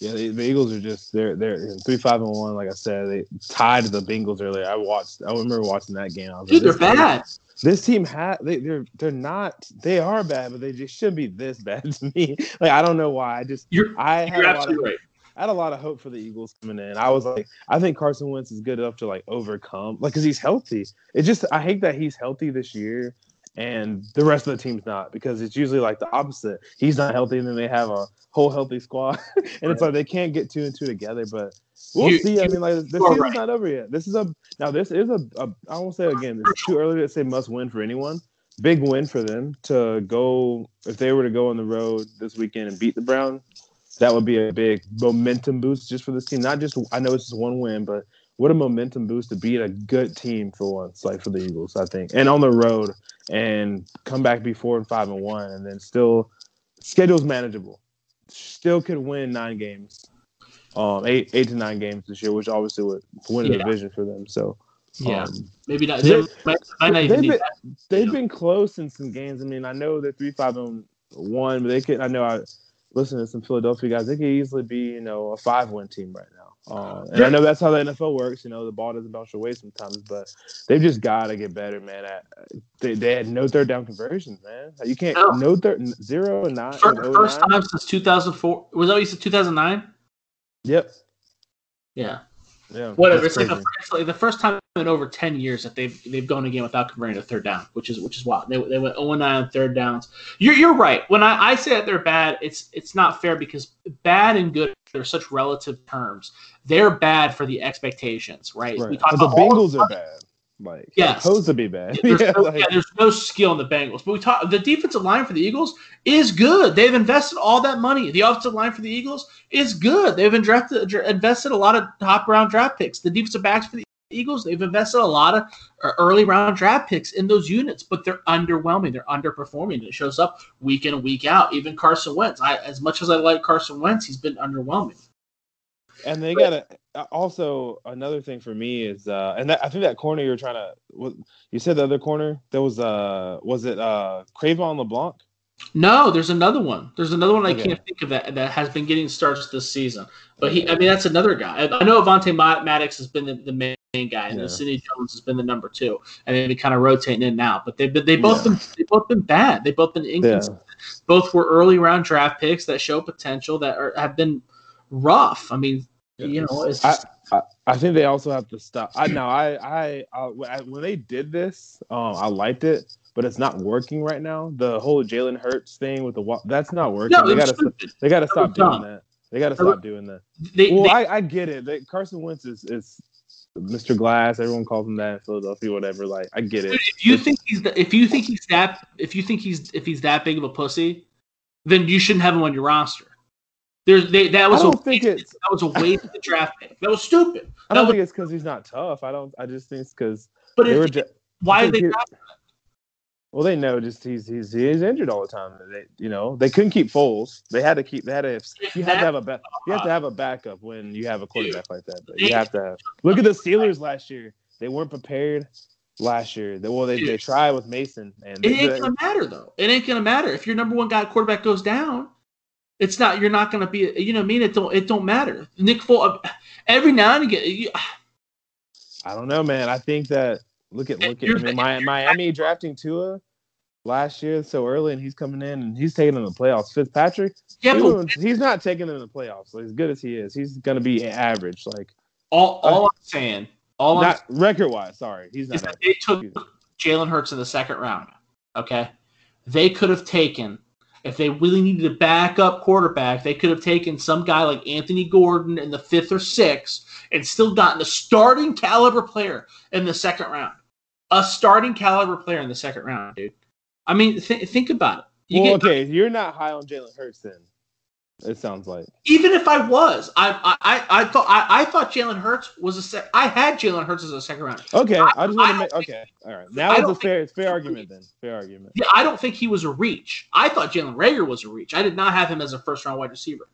Yeah, the, the, Eagles are just they're they're three five and one. Like I said, they tied the Bengals earlier. I watched. I remember watching that game. I was Dude, like, they're bad. Team, this team had they they're they're not they are bad, but they just shouldn't be this bad to me. Like I don't know why. I just you're I you're absolutely of, right. I had a lot of hope for the Eagles coming in. I was like, I think Carson Wentz is good enough to like overcome, like, cause he's healthy. It just I hate that he's healthy this year and the rest of the team's not because it's usually like the opposite. He's not healthy, and then they have a whole healthy squad, and right. it's like they can't get two and two together. But we'll you, see. I mean, like the season's right. not over yet. This is a now. This is a, a I won't say again. It's too early to say must win for anyone. Big win for them to go if they were to go on the road this weekend and beat the Browns. That would be a big momentum boost just for this team. Not just I know it's just one win, but what a momentum boost to beat a good team for once, like for the Eagles, I think, and on the road and come back be four and five and one, and then still schedule's manageable. Still could win nine games, um, eight eight to nine games this year, which obviously would win a division for them. So yeah, um, maybe not. They, might, might not they've, been, they've been close in some games. I mean, I know they're three five and one, but they could. I know I listen to some Philadelphia guys. They could easily be you know a five win team right now. Uh, and I know that's how the NFL works. You know, the ball doesn't bounce away sometimes, but they've just got to get better, man. At, they, they had no third down conversions, man. You can't no, no third zero and nine. First, and first time since 2004. Was that what you said? 2009. Yep. Yeah. Yeah, whatever. It's like, the, it's like, the first time in over ten years that they've they've gone again without converting a third down, which is which is wild. They, they went 0 9 on third downs. You're you're right. When I, I say that they're bad, it's it's not fair because bad and good are such relative terms. They're bad for the expectations, right? right. We talk the Bengals are bad. Like yeah, supposed to be bad. There's, yeah, no, like, yeah, there's no skill in the Bengals. But we talk the defensive line for the Eagles is good. They've invested all that money. The offensive line for the Eagles is good. They've invested invested a lot of top round draft picks. The defensive backs for the Eagles, they've invested a lot of uh, early round draft picks in those units, but they're underwhelming. They're underperforming. It shows up week in and week out. Even Carson Wentz. I, as much as I like Carson Wentz, he's been underwhelming. And they got to uh, also another thing for me is, uh, and that, I think that corner you were trying to, you said the other corner. There was, uh, was it uh, Cre'Von LeBlanc? No, there's another one. There's another one I can't think of that that has been getting starts this season. But he, I mean, that's another guy. I, I know Avonte Maddox has been the, the main guy, and yeah. Sidney Jones has been the number two, and they've been kind of rotating in now. But they've been, they both yeah. been they both been bad. They both been inconsistent. Yeah. Both were early round draft picks that show potential that are, have been rough. I mean, you know, it's just, I, I, I, think they also have to stop. I know I, I, I when they did this, um, I liked it, but it's not working right now. The whole Jalen Hurts thing with the that's not working. No, they gotta they gotta stop doing that. They gotta stop doing that. They, well, they, I, I get it. They, Carson Wentz is, is Mr. Glass. Everyone calls him that in Philadelphia, whatever. Like, I get it. If you think he's the, if you think he's that if you think he's if he's that big of a pussy, then you shouldn't have him on your roster. There's they, that was I don't a think waste, it's, that was a waste of the draft pick. That was stupid. I don't think it's because he's not tough. I don't. I just think it's because. But just, why are they not? Well, they know just he's he's he's injured all the time. They you know they couldn't keep Foles. They had to keep. They had to. You have to have a back. You have to have a backup when you have a quarterback like that. But you have to have. Look at the Steelers last year. They weren't prepared last year. They, well, they, they tried with Mason, and it ain't gonna matter though. It ain't gonna matter if your number one guy quarterback goes down. It's not. You're not gonna be. You know, what I mean, it don't. It don't matter. Nick Foles. Every now and again. You, I don't know, man. I think that Look at look at mean, Miami, Miami drafting Tua last year so early, and he's coming in and he's taking them to the playoffs. Fitzpatrick, yeah, but, he's not taking them to the playoffs. So as good as he is, he's going to be average. Like all, all uh, I'm saying, all not record wise. Sorry, he's not. They took Jalen Hurts in the second round. Okay, they could have taken if they really needed a backup quarterback, they could have taken some guy like Anthony Gordon in the fifth or sixth and still gotten a starting caliber player in the second round a starting caliber player in the second round, dude. I mean, th- think about it. You well, get, okay, you're not high on Jalen Hurts then. It sounds like. Even if I was, I I, I thought I, I thought Jalen Hurts was a sec. I had Jalen Hurts as a second round. Okay, I, I just want to make. Okay, all right. Now it's a fair, fair argument then. Fair argument. Yeah, I don't think he was a reach. I thought Jalen Reagor was a reach. I did not have him as a first round wide receiver.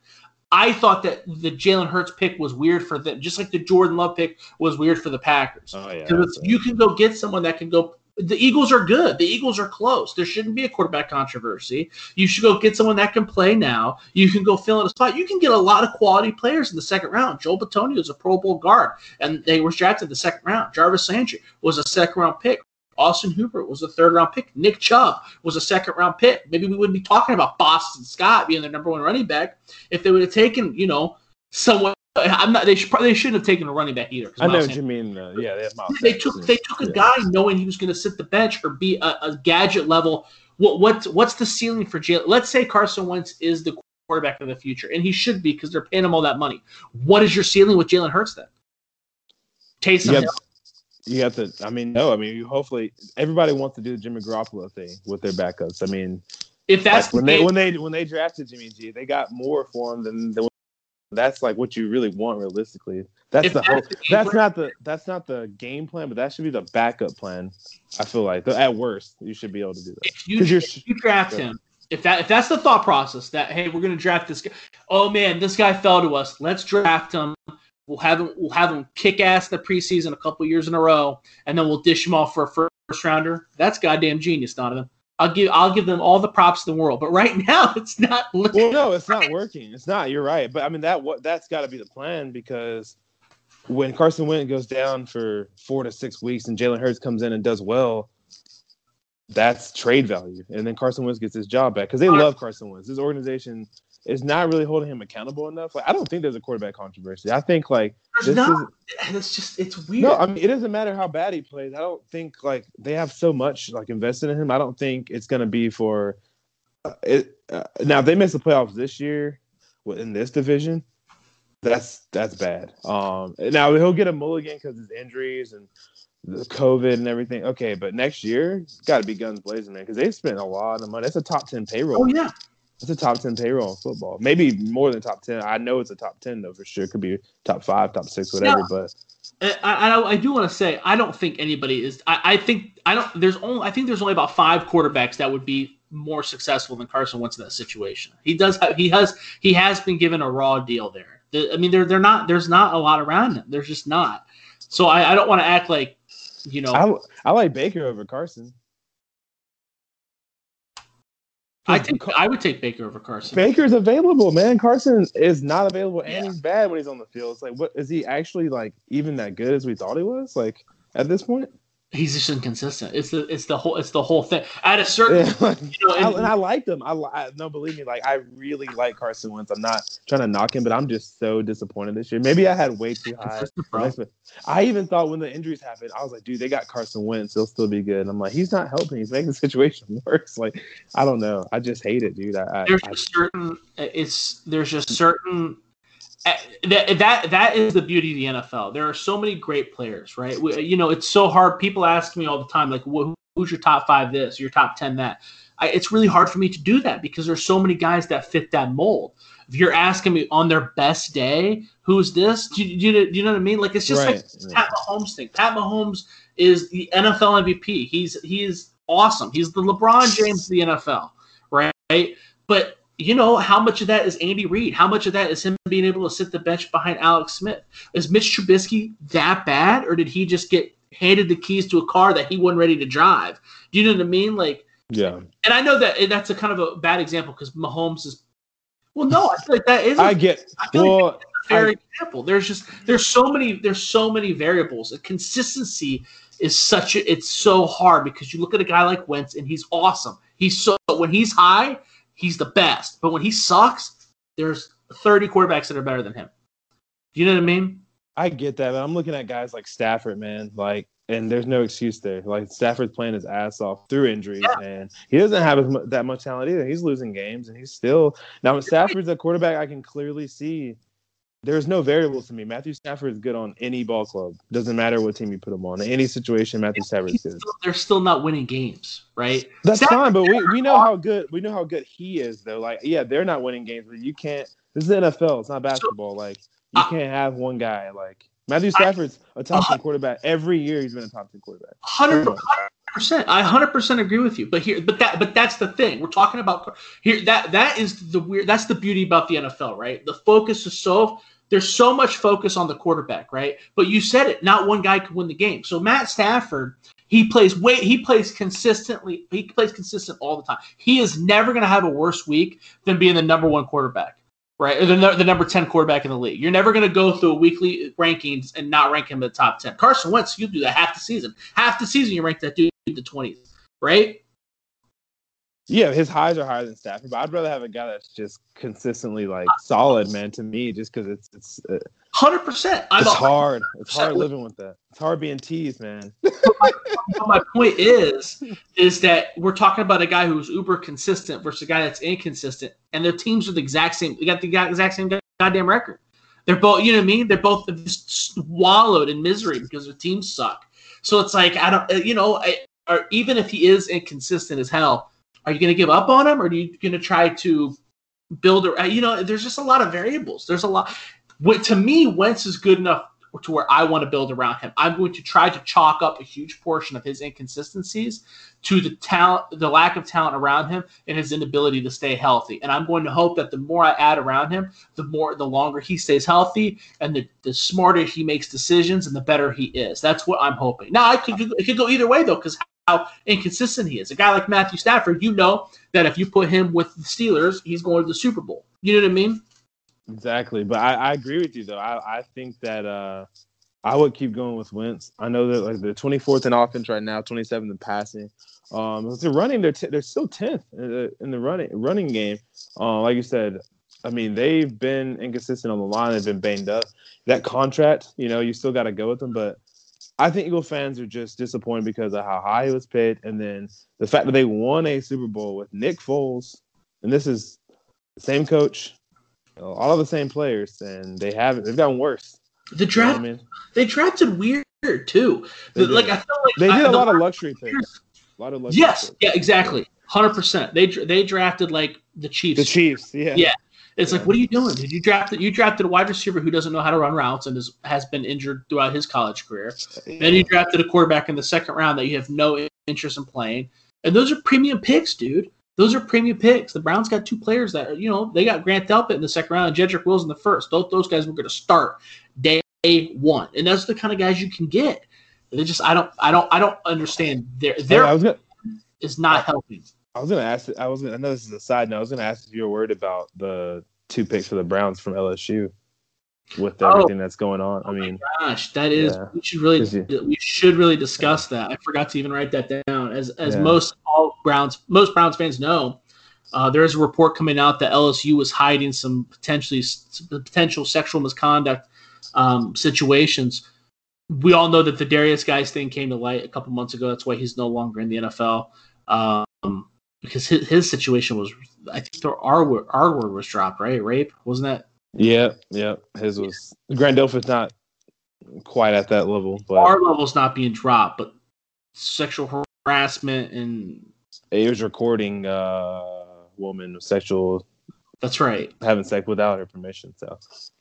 I thought that the Jalen Hurts pick was weird for them, just like the Jordan Love pick was weird for the Packers. Oh yeah. Because you can go get someone that can go. The Eagles are good. The Eagles are close. There shouldn't be a quarterback controversy. You should go get someone that can play now. You can go fill in a spot. You can get a lot of quality players in the second round. Joel Bitonio is a Pro Bowl guard, and they were drafted in the second round. Jarvis Landry was a second round pick. Austin Hooper was a third round pick. Nick Chubb was a second round pick. Maybe we wouldn't be talking about Boston Scott being the number one running back if they would have taken, you know, someone. I'm not. They should. probably They shouldn't have taken a running back either. I know Miles what you mean. Uh, yeah, they they took yeah. they took a guy knowing he was going to sit the bench or be a, a gadget level. What what what's the ceiling for Jalen? Let's say Carson Wentz is the quarterback of the future, and he should be because they're paying him all that money. What is your ceiling with Jalen Hurts then? Taysom You Hill. You have to. I mean, no. I mean, you hopefully everybody wants to do the Jimmy Garoppolo thing with their backups. I mean, If that's like, when the they when they when they drafted Jimmy G, they got more for him than, than that's like what you really want realistically. That's If the that's whole. the That's not the that's not the game plan, but that should be the backup plan. I feel like at worst you should be able to do that. if you, if you draft Yeah. him, if that if that's the thought process that hey we're going to draft this guy, oh man this guy fell to us, let's draft him. We'll have him we'll have him kick ass the preseason a couple years in a row, and then we'll dish him off for a first rounder. That's goddamn genius, Donovan. I'll give I'll give them all the props in the world, but right now it's not. looking Well, no, it's not working. It's not. You're right, but I mean that what that's got to be the plan because when Carson Wentz goes down for four to six weeks and Jalen Hurts comes in and does well, that's trade value, and then Carson Wentz gets his job back because they love Carson Wentz. This organization is not really holding him accountable enough. Like I don't think there's a quarterback controversy. I think like There's this not. is It's just it's weird. no. I mean it doesn't matter how bad he plays. I don't think like they have so much like invested in him. I don't think it's gonna be for uh, it. Uh, now if they miss the playoffs this year in this division. That's that's bad. Um, now he'll get a mulligan because his injuries and the COVID and everything. Okay, but next year got to be guns blazing, man, because they spent a lot of money. It's a top ten payroll. oh yeah. It's a top ten payroll in football. Maybe more than top ten. I know it's a top ten though for sure. It could be top five, top six, whatever. Yeah. But I, I, I do want to say I don't think anybody is. I, I think I don't. There's only I think there's only about five quarterbacks that would be more successful than Carson Wentz in that situation. He does have he has he has been given a raw deal there. The- I mean, they're they're not. There's not a lot around him. There's just not. So I, I don't want to act like you know. I I like Baker over Carson. I think I would take Baker over Carson. Baker's available, man. Carson is not available, and Yeah. he's bad when he's on the field. It's like, what is he actually like? Even that good as we thought he was? Like at this point, He's just inconsistent. It's the it's the whole it's the whole thing. At a certain yeah. you know, I, and- and I liked him. I, I no, believe me, like I really like Carson Wentz. I'm not trying to knock him, but I'm just so disappointed this year. Maybe I had way too high. I even thought when the injuries happened, I was like, dude, they got Carson Wentz. He'll still be good. And I'm like, he's not helping. He's making the situation worse. Like, I don't know. I just hate it, dude. I, I, there's I certain it's there's just certain Uh, that that that is the beauty of the NFL. There are so many great players, right? We, you know, it's so hard. People ask me all the time, like, "Who- "Who's your top five? This, your top ten that." I, it's really hard for me to do that because there's so many guys that fit that mold. If you're asking me on their best day, who's this? Do you, do you, do you know what I mean? Like it's just Right, like yeah. Pat Mahomes thing. Pat Mahomes is the NFL MVP. He's he's awesome. He's the LeBron James of the NFL, right? But you know how much of that is Andy Reid? How much of that is him being able to sit the bench behind Alex Smith? Is Mitch Trubisky that bad, or did he just get handed the keys to a car that he wasn't ready to drive? Do you know what I mean? Like, yeah. and I know that that's a kind of a bad example because Mahomes is. Well, no, I feel like that is. a I get. I feel like Well, fair I- example. There's just there's so many there's so many variables. The consistency is such a, it's so hard because you look at a guy like Wentz and he's awesome. He's so when he's high, he's the best. But when he sucks, there's 30 quarterbacks that are better than him. Do you know what I mean? I get that, but I'm looking at guys like Stafford, man. Like, and there's no excuse there. Like Stafford's playing his ass off through injuries, and he doesn't have as mu- that much talent either. He's losing games, and he's still now. Stafford's a quarterback, I can clearly see there's no variables to me. Matthew Stafford is good on any ball club. Doesn't matter what team you put him on. In any situation, Matthew Stafford is good. they're still not winning games, right? That's Stafford- fine, but we, we know how good we know how good he is though. Like, yeah, they're not winning games, but you can't. This is the NFL. It's not basketball. Like, you I- can't have one guy. Like Matthew Stafford's a top uh, ten quarterback every year. He's been a top ten quarterback. 100 percent. I hundred percent agree with you. But here, but that, but that's the thing. We're talking about here. That that is the weird. That's the beauty about the NFL, right? The focus is so there's so much focus on the quarterback, right? But you said it. Not one guy could win the game. So Matt Stafford, he plays way. He plays consistently. He plays consistent all the time. He is never going to have a worse week than being the number one quarterback right? Or the, the number 10 quarterback in the league. You're never going to go through a weekly rankings and not rank him in the top 10. Carson Wentz, you do that half the season. Half the season, you rank that dude in the 20s, right? Yeah, his highs are higher than Stafford, but I'd rather have a guy that's just consistently like solid, man. To me, just because it's it's uh, hundred percent. It's hard. It's hard living with that. It's hard being teased, man. my point is, is that we're talking about a guy who's uber consistent versus a guy that's inconsistent, and their teams are the exact same. They got the exact same goddamn record. They're both, you know what I mean? They're both just swallowed in misery because their teams suck. So it's like I don't, uh, you know, I, or even if he is inconsistent as hell are you going to give up on him, or are you going to try to build a? You know, there's just a lot of variables. There's a lot. To me, Wentz is good enough to where I want to build around him. I'm going to try to chalk up a huge portion of his inconsistencies to the talent, the lack of talent around him, and his inability to stay healthy. And I'm going to hope that the more I add around him, the more, the longer he stays healthy, and the, the smarter he makes decisions, and the better he is. That's what I'm hoping. Now, I could it could go either way though, because how inconsistent he is. A guy like Matthew Stafford, you know that if you put him with the Steelers, he's going to the Super Bowl. You know what I mean? Exactly. But I, I agree with you though. I, I think that uh, I would keep going with Wentz. I know that like they're 24th in offense right now, 27th in passing. Um, they're running. They're t- they're still 10th in the, in the running running game. Uh, like you said, I mean they've been inconsistent on the line. They've been banged up. That contract, you know, you still got to go with them. But I think Eagle fans are just disappointed because of how high he was paid, and then the fact that they won a Super Bowl with Nick Foles, and this is the same coach, you know, all of the same players, and they haven't. They've gotten worse. The draft, you know I mean? they drafted weird too. The, like I feel like they did a lot of luxury picks. A lot of luxury yes, picks. yeah, exactly, hundred percent. They they drafted like the Chiefs. The Chiefs, yeah, yeah. It's like, what are you doing? Did you draft you drafted a wide receiver who doesn't know how to run routes and is, has been injured throughout his college career. Yeah. Then you drafted a quarterback in the second round that you have no interest in playing. And those are premium picks, dude. Those are premium picks. The Browns got two players that you know they got Grant Delpit in the second round and Jedrick Wills in the first. Those those guys were going to start day one, and that's the kind of guys you can get. They just I don't I don't I don't understand their their gonna, is not helping. I was gonna ask. I was. Gonna, I know this is a side note. I was gonna ask if you were worried about the two picks for the Browns from LSU with oh. everything oh, that's going on. I mean, gosh, that is. Yeah. We should really. We should really discuss that. I forgot to even write that down. As as yeah. most all Browns most Browns fans know, uh, there is a report coming out that LSU was hiding some potentially some potential sexual misconduct um, situations. We all know that the Darius Guice thing came to light a couple months ago. That's why he's no longer in the NFL. Um, because his, his situation was, I think the R word, R word was dropped, right? Rape, wasn't that? Yeah, yeah. His was Grant Delpit's not quite at that level, but R level's not being dropped, but sexual harassment and he was recording uh woman sexual. That's right. Having sex without her permission, so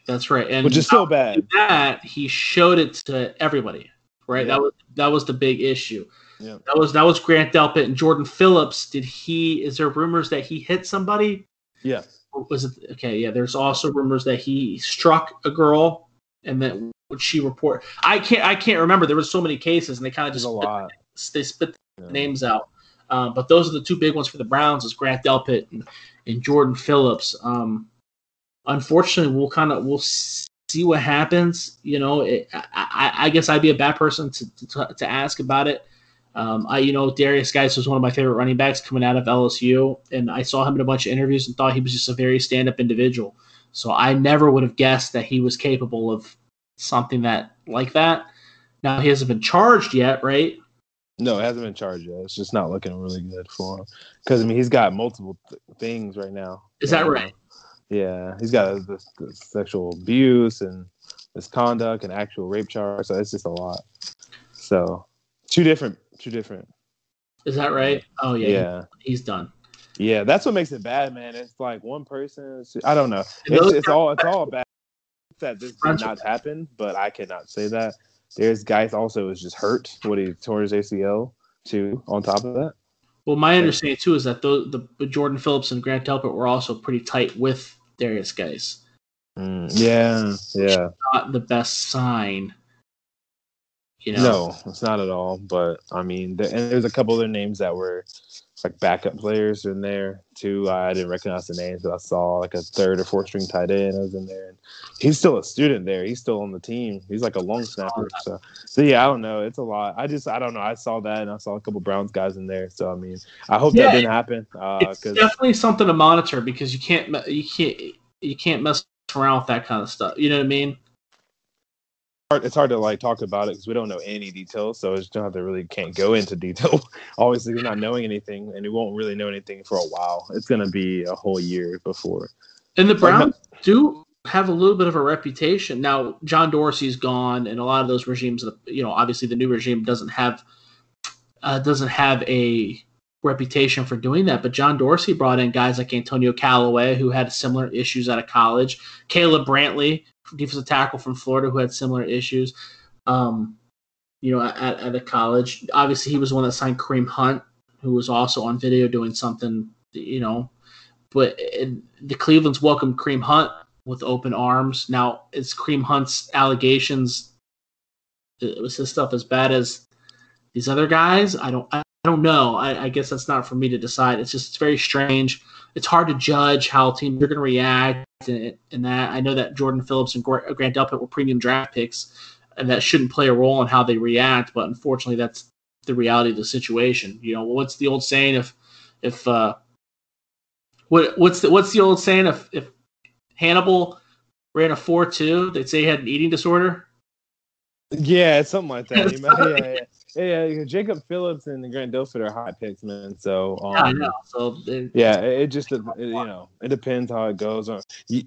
that's right, and which is so bad. That he showed it to everybody, right? Yeah. That was that was the big issue. Yeah. That was that was Grant Delpit and Jordan Phillips. Did he? Is there rumors that he hit somebody? Yeah. Was it okay? Yeah. There's also rumors that he struck a girl, and that would she report? I can't. I can't remember. There was so many cases, and they kind of just a lot. They spit yeah. names out. Um, but those are the two big ones for the Browns: is Grant Delpit and, and Jordan Phillips. Um, unfortunately, we'll kind of we'll see what happens. You know, it, I, I, guess I'd be a bad person to, to, to ask about it. Um, I, you know, Darius Guice was one of my favorite running backs coming out of LSU, and I saw him in a bunch of interviews and thought he was just a very stand-up individual. So I never would have guessed that he was capable of something that like that. Now he hasn't been charged yet, right? No, it hasn't been charged yet. It's just not looking really good for him because I mean he's got multiple th- things right now. Is that right? Yeah, he's got the sexual abuse and misconduct and actual rape charge. So it's just a lot. So two different two different. Is that right? Oh yeah. Yeah. He's done. Yeah, that's what makes it bad, man. It's like one person. I don't know. It's, it's all it's all bad that this did not happen, but I cannot say that. There's Guice also is just hurt What he tore his ACL. too. On top of that, Well, my understanding too is that those, the Jordan Phillips and Grant Delpit were also pretty tight with Darius Guice. Mm, yeah, yeah. Not the best sign. You know, No, it's not at all. But I mean, there, and there's a couple other names that were like backup players in there too. I didn't recognize the names, but I saw like a third or fourth string tight end was in there. And he's still a student there. He's still on the team. He's like a long snapper. So, so yeah, I don't know. It's a lot. I just I don't know. I saw that and I saw a couple Browns guys in there. So I mean, I hope Yeah, that didn't happen. Uh, it's definitely something to monitor because you can't you can't you can't mess around with that kind of stuff. You know what I mean? Hard, it's hard to like talk about it because we don't know any details, so it's not that really can't go into detail. Obviously, we're not knowing anything, and we won't really know anything for a while. It's gonna be a whole year before. And the Like, Browns do have a little bit of a reputation now. John Dorsey's gone, and a lot of those regimes, you know, obviously the new regime doesn't have uh, doesn't have a reputation for doing that. But John Dorsey brought in guys like Antonio Callaway, who had similar issues out of college. Caleb Brantley, defensive tackle from Florida, who had similar issues. Um, you know, at, at a college. Obviously, he was the one that signed Kareem Hunt, who was also on video doing something. You know, but it, the Cleveland's welcomed Kareem Hunt with open arms. Now, is Kareem Hunt's allegations uh, was his stuff as bad as these other guys? I don't. I don't know. I, I guess that's not for me to decide. It's just it's very strange. It's hard to judge how teams are going to react and, and that. I know that Jordan Phillips and Grant Delpit were premium draft picks, and that shouldn't play a role in how they react. But unfortunately, that's the reality of the situation. You know, what's the old saying? If if uh, what what's the what's the old saying? If if Hannibal ran a four two, they'd say he had an eating disorder. Yeah, it's something like that. Yeah, yeah, yeah, yeah. Jacob Phillips and Grant Delpit are high picks, man. So um, Yeah. So they- Yeah, it, it just it, you know it depends how it goes.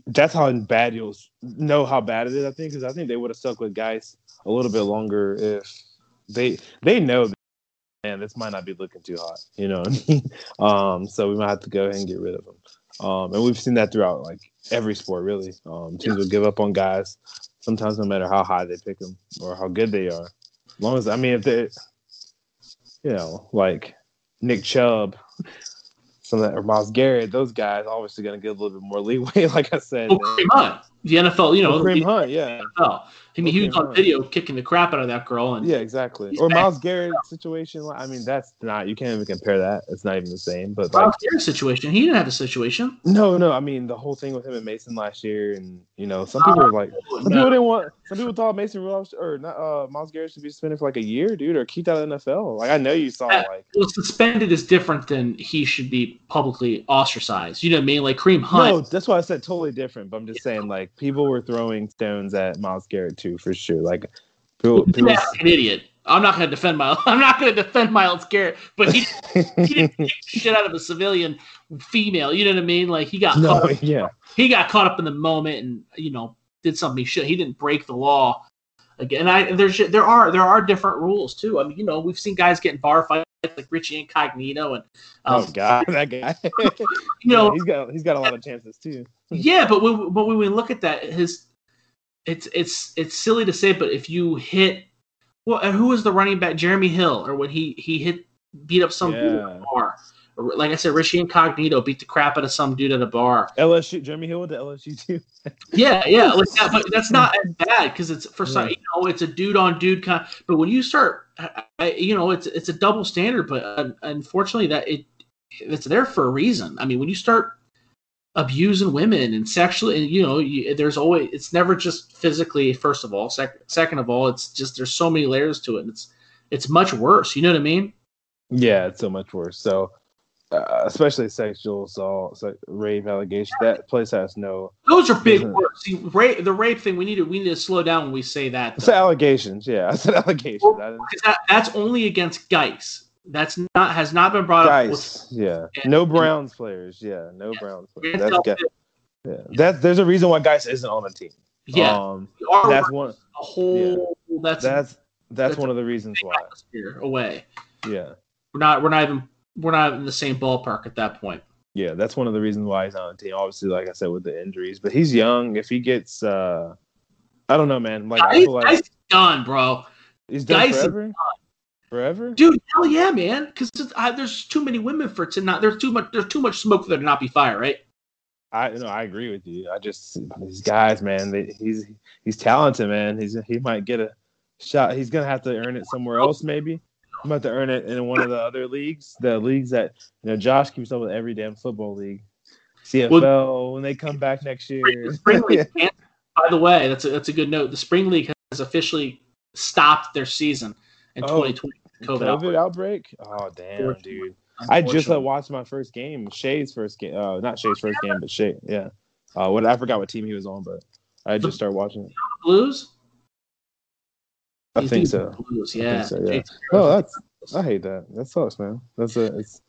That's how bad you'll know how bad it is. I think because I think they would have stuck with guys a little bit longer if they they know. Man, this might not be looking too hot, you know. What I mean? um, so we might have to go ahead and get rid of them. Um, and we've seen that throughout like every sport, really. Um, teams will give up on guys sometimes, no matter how high they pick them or how good they are. As long as I mean, if they, you know, like Nick Chubb, some of that, or Myles Garrett, those guys obviously going to get a little bit more leeway. Like I said, oh, Kareem Hunt, the NFL. You know, Kareem Hunt, yeah, NFL. I mean, he was on video kicking the crap out of that girl, and yeah, exactly. Or. Myles Garrett situation. I mean, that's not you can't even compare that. It's not even the same. But like, Myles Garrett's situation. He didn't have a situation. no, no. I mean, the whole thing with him and Mason last year, and you know, some people were like, some people didn't want. Some people thought Mason Rudolph or not, uh, Myles Garrett should be suspended for like a year, dude, or kicked out of the NFL. Like I know you saw Yeah. like. Well, suspended is different than he should be publicly ostracized. You know what I mean? Like Kareem Hunt. No, that's why I said totally different. But I'm just saying, like, people were throwing stones at Myles Garrett too, for sure. Like, people, people an idiot. I'm not going to defend Myles. I'm not going to defend Myles Garrett, but he, he didn't kick shit out of a civilian female. You know what I mean? Like he got caught no, up, yeah, he got caught up in the moment and you know did something he should. He didn't break the law. Again, I there's there are there are different rules too. I mean, you know, we've seen guys get in bar fights like Richie Incognito and um, oh god, that guy. you know he's got he's got a lot of chances too. Yeah, but when, but when we look at that, his it's it's it's silly to say, but if you hit well, and who was the running back? Jeremy Hill, or when he he hit beat up some dude at a bar. Or, Like I said, Richie Incognito beat the crap out of some dude at a bar. LSU, Jeremy Hill with the LSU too. Yeah, yeah, like that, but that's not as bad because it's for some, Yeah. you know, it's a dude on dude kind. Of, But when you start, I- you know, it's it's a double standard. But uh, unfortunately, that it it's there for a reason. I mean, when you start abusing women and sexually, and you know, you, there's always it's never just physically. First of all, sec- second of all, it's just there's so many layers to it. And it's it's much worse. You know what I mean? Yeah, it's so much worse. So, uh, especially sexual assault, like rape allegations. That place has no. Those are big words. See, rape, the rape thing. We need to we need to slow down when we say that. I though. said allegations. Yeah, I said allegations. I that, that's only against Guice. That's not has not been brought up with Guice, yeah, Yeah. no Browns players. Yeah, no Browns players. That's guy. Yeah, that's there's a reason why Guice isn't on the team. Yeah, um, that's one. a whole that's That's that's That's one of the reasons why. away. Yeah, We're not we're not even we're not in the same ballpark at that point. yeah, that's one of the reasons why he's on the team. Obviously, like I said, with the injuries, but he's young. If he gets, uh I don't know, man. Like I feel like Guice is done, bro. he's done Guice is forever. Forever? Dude, hell yeah, man. Because there's too many women for it to not. There's too much. There's too much smoke for there to not be fire, right? I no, I agree with you. I just these guys, man. They, he's he's talented, man. He's he might get a shot. He's gonna have to earn it somewhere else, maybe. I'm about to earn it in one of the other leagues, the leagues that you know Josh keeps up with every damn football league. CFL well, when they come back next year. Spring League, by the way, that's a, that's a good note. The Spring League has officially stopped their season in oh, 2020. COVID, COVID outbreak. outbreak. Oh damn, dude! I just uh, watched my first game, Shay's first game. Uh, not Shay's first game, but Shay. Yeah. Uh, what I forgot what team he was on, but I just started watching it. Blues. I think so. Blues, yeah. So, yeah. Oh, that's I hate that. That sucks, man. That's a it's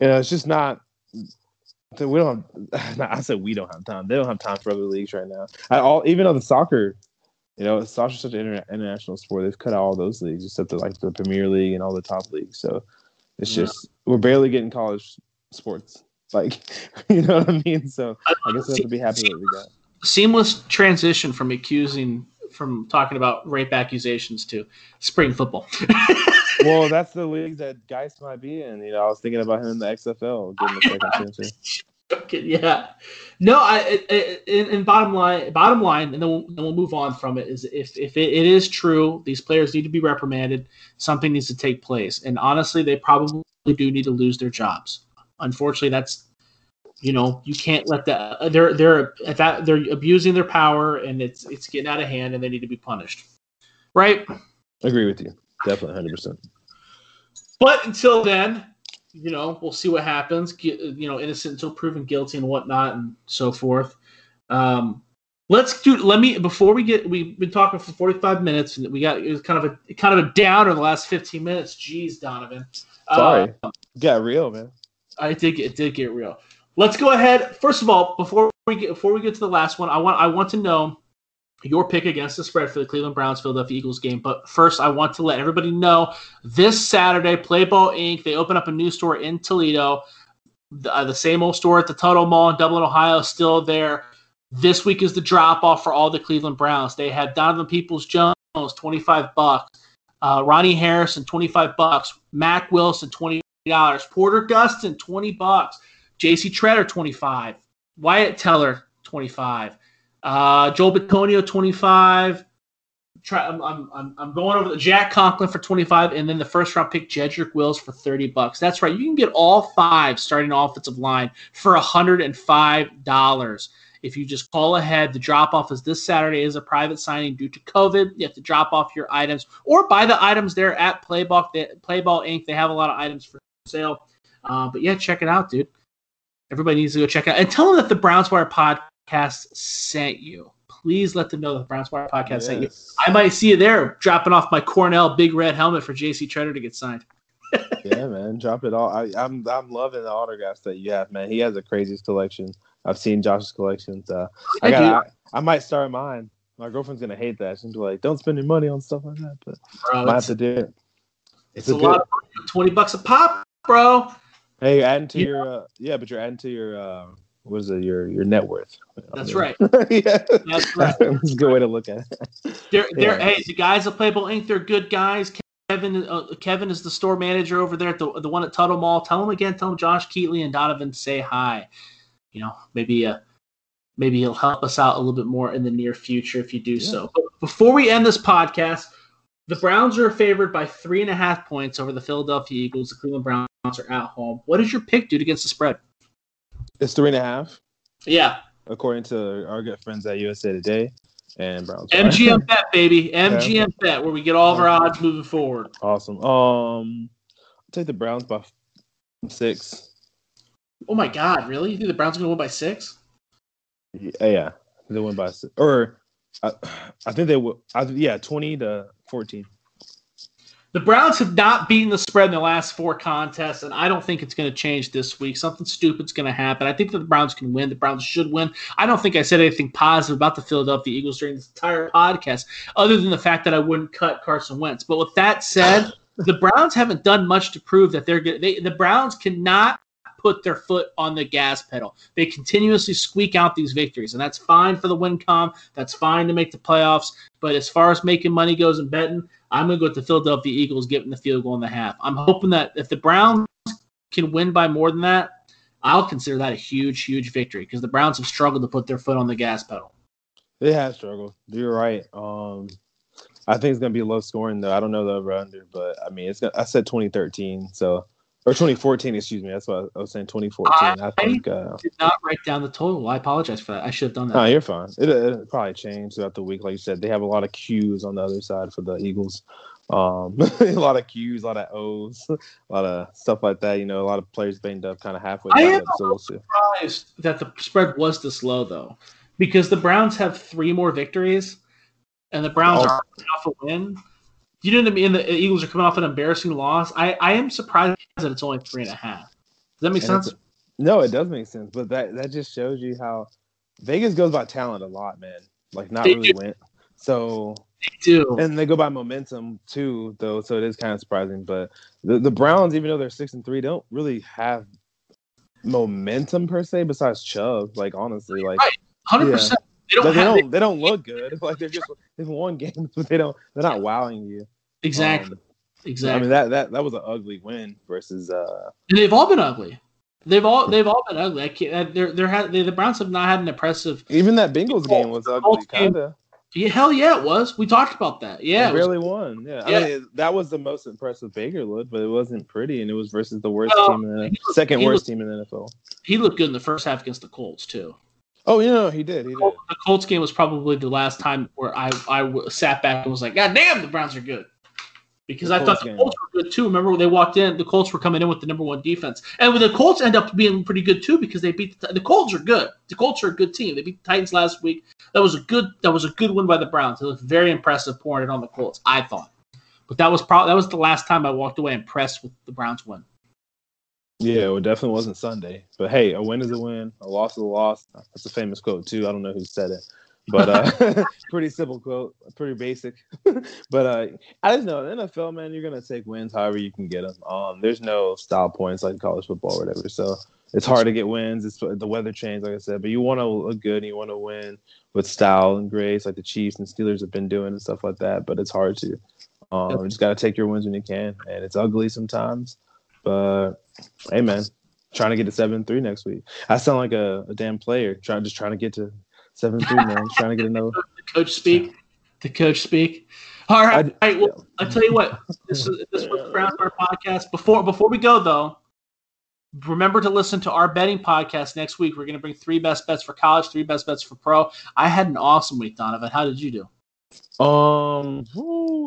you know it's just not. We don't. Have, I said we don't have time. They don't have time for other leagues right now. I all even on the soccer, you know, soccer's such an inter- international sport. They've cut out all those leagues except the, like the Premier League and all the top leagues. So it's yeah. just we're barely getting college sports. Like you know what I mean. So I guess we have to be happy with what we got. Seamless transition from accusing from talking about rape accusations to spring football. well, that's the league that Guice might be in. You know, I was thinking about him in the XFL getting a second chance. Yeah, no. I, in, in, bottom line, bottom line, and then we'll, then we'll move on from it. Is if if it, it is true, these players need to be reprimanded. Something needs to take place, and honestly, they probably do need to lose their jobs. Unfortunately, that's you know you can't let that uh, they're they're at that they're abusing their power and it's it's getting out of hand and they need to be punished right I agree with you definitely 100% but until then you know we'll see what happens you know innocent until proven guilty and whatnot and so forth. Um let's do let me before we get we've been talking for 45 minutes and we got it was kind of a kind of a downer the last 15 minutes. Jeez donovan. Sorry. Uh, got real man. I did it did get real. Let's go ahead. First of all, before we get before we get to the last one, I want I want to know your pick against the spread for the Cleveland Browns Philadelphia Eagles game. But first, I want to let everybody know this Saturday, Playball Inc. They open up a new store in Toledo. The, uh, the same old store at the Tuttle Mall in Dublin, Ohio, still there. This week is the drop off for all the Cleveland Browns. They have Donovan Peoples Jones, twenty five bucks. Uh, Ronnie Harrison, twenty five bucks. Mack Wilson, twenty dollars. Porter Gustin, twenty bucks. JC Tretter, 25. Wyatt Teller, 25. Uh, Joel Bitonio, 25. Try, I'm, I'm, I'm going over the Jack Conklin for 25, and then the first round pick, Jedrick Wills, for 30 bucks. That's right. You can get all five starting offensive line for $105 if you just call ahead. The drop off is this Saturday is a private signing due to COVID. You have to drop off your items or buy the items there at Playball, Playball Inc. They have a lot of items for sale. Uh, but yeah, check it out, dude. Everybody needs to go check out and tell them that the Browns Wire podcast sent you. Please let them know that the Browns Wire podcast yes. sent you. I might see you there dropping off my Cornell big red helmet for JC Tretter to get signed. yeah, man, drop it all. I, am I'm, I'm loving the autographs that you have, man. He has the craziest collection. I've seen Josh's collections. Uh, I got. I, I, might start mine. My girlfriend's gonna hate that. She's like, "Don't spend your money on stuff like that." But bro, I might have to do it. It's, it's a, a lot. Of, Twenty bucks a pop, bro. Hey, adding to yeah. your uh, yeah, but you're adding to your uh, what is it? Your your net worth. That's right. yeah, that's right. That's a good way to look at it. They're, they're, yeah. Hey, the guys at Playball Inc. They're good guys. Kevin uh, Kevin is the store manager over there at the the one at Tuttle Mall. Tell him again. Tell him Josh Keatley and Donovan say hi. You know, maybe uh, maybe he'll help us out a little bit more in the near future if you do yeah. so. But before we end this podcast, the Browns are favored by three and a half points over the Philadelphia Eagles. The Cleveland Browns are at home. What does your pick do against the spread? It's three and a half. Yeah. According to our good friends at USA Today and Browns. MGM bet, baby. MGM yeah. bet, where we get all of our odds moving forward. Awesome. Um, I'll take the Browns by six. Oh my God! Really? You think the Browns are going to win by six? Yeah, yeah. they win by six. Or I, I think they will. Yeah, twenty to fourteen. The Browns have not beaten the spread in the last four contests, and I don't think it's going to change this week. Something stupid's going to happen. I think that the Browns can win. The Browns should win. I don't think I said anything positive about the Philadelphia Eagles during this entire podcast, other than the fact that I wouldn't cut Carson Wentz. But with that said, the Browns haven't done much to prove that they're good. They, the Browns cannot put their foot on the gas pedal. They continuously squeak out these victories, and that's fine for the win com. That's fine to make the playoffs. But as far as making money goes and betting, I'm going to go with the Philadelphia Eagles getting the field goal in the half. I'm hoping that if the Browns can win by more than that, I'll consider that a huge, huge victory because the Browns have struggled to put their foot on the gas pedal. They have struggled. You're right. Um, I think it's gonna be low scoring though. I don't know the over under, but I mean, it's. Gonna, I said 2013, so or 2014. Excuse me. That's what I was saying. 2014. I, I think. Uh, did not write down the total. I apologize for that. I should have done that. No, you're fine. It, it probably changed throughout the week. Like you said, they have a lot of Q's on the other side for the Eagles. Um, a lot of Q's, a lot of O's, a lot of stuff like that. You know, a lot of players banged up kind of halfway. I am so we'll surprised that the spread was this low though, because the Browns have three more victories, and the Browns oh. are off a win. You know what I mean? The Eagles are coming off an embarrassing loss. I, I am surprised that it's only three and a half. Does that make and sense? No, it does make sense. But that that just shows you how Vegas goes by talent a lot, man. Like not they really do. win. So they do. And they go by momentum too, though. So it is kind of surprising. But the, the Browns, even though they're six and three, don't really have momentum per se besides Chubb. Like honestly, like hundred yeah. percent. They don't, like, they, don't they don't look good. Like they're just they've won games, but they don't they're not wowing you. Exactly. Um, exactly. I mean that that that was an ugly win versus uh and they've all been ugly. They've all they've all been ugly. I can't, they're they're had they, the Browns have not had an impressive. Even that Bengals game was ugly, kind of. Yeah, hell yeah, it was. We talked about that. Yeah, they barely won. Yeah, yeah. I mean, that was the most impressive Baker looked, but it wasn't pretty, and it was versus the worst team in the looked, second worst looked, team in the NFL. He looked good in the first half against the Colts too. Oh, know, he did. He did. The Colts game was probably the last time where I I sat back and was like, God damn, the Browns are good because the I thought the Colts were good too. Remember when they walked in, the Colts were coming in with the number one defense, and when the Colts end up being pretty good too because they beat the, the Colts are good. The Colts are a good team. They beat the Titans last week. That was a good that was a good win by the Browns. It was very impressive pouring it on the Colts. I thought, but that was probably that was the last time I walked away impressed with the Browns win. Yeah, well, it definitely wasn't Sunday. But hey, a win is a win, a loss is a loss. That's a famous quote too. I don't know who said it, but uh, pretty simple quote, pretty basic. but uh, I just know in NFL, man, you're gonna take wins however you can get them. Um, there's no style points like college football or whatever, so it's hard to get wins. It's the weather change, like I said, but you want to look good and you want to win with style and grace, like the Chiefs and Steelers have been doing and stuff like that. But it's hard to. Um, you just gotta take your wins when you can, and it's ugly sometimes. But hey, man, trying to get to seven three next week. I sound like a, a damn player trying just trying to get to Seven three man, trying to get another. Coach speak. The coach speak. All right. I, right well. I tell you what. This is this was Brown Bar podcast. Before before we go though, remember to listen to our betting podcast next week. We're going to bring three best bets for college, three best bets for pro. I had an awesome week, Donovan. How did you do? Um,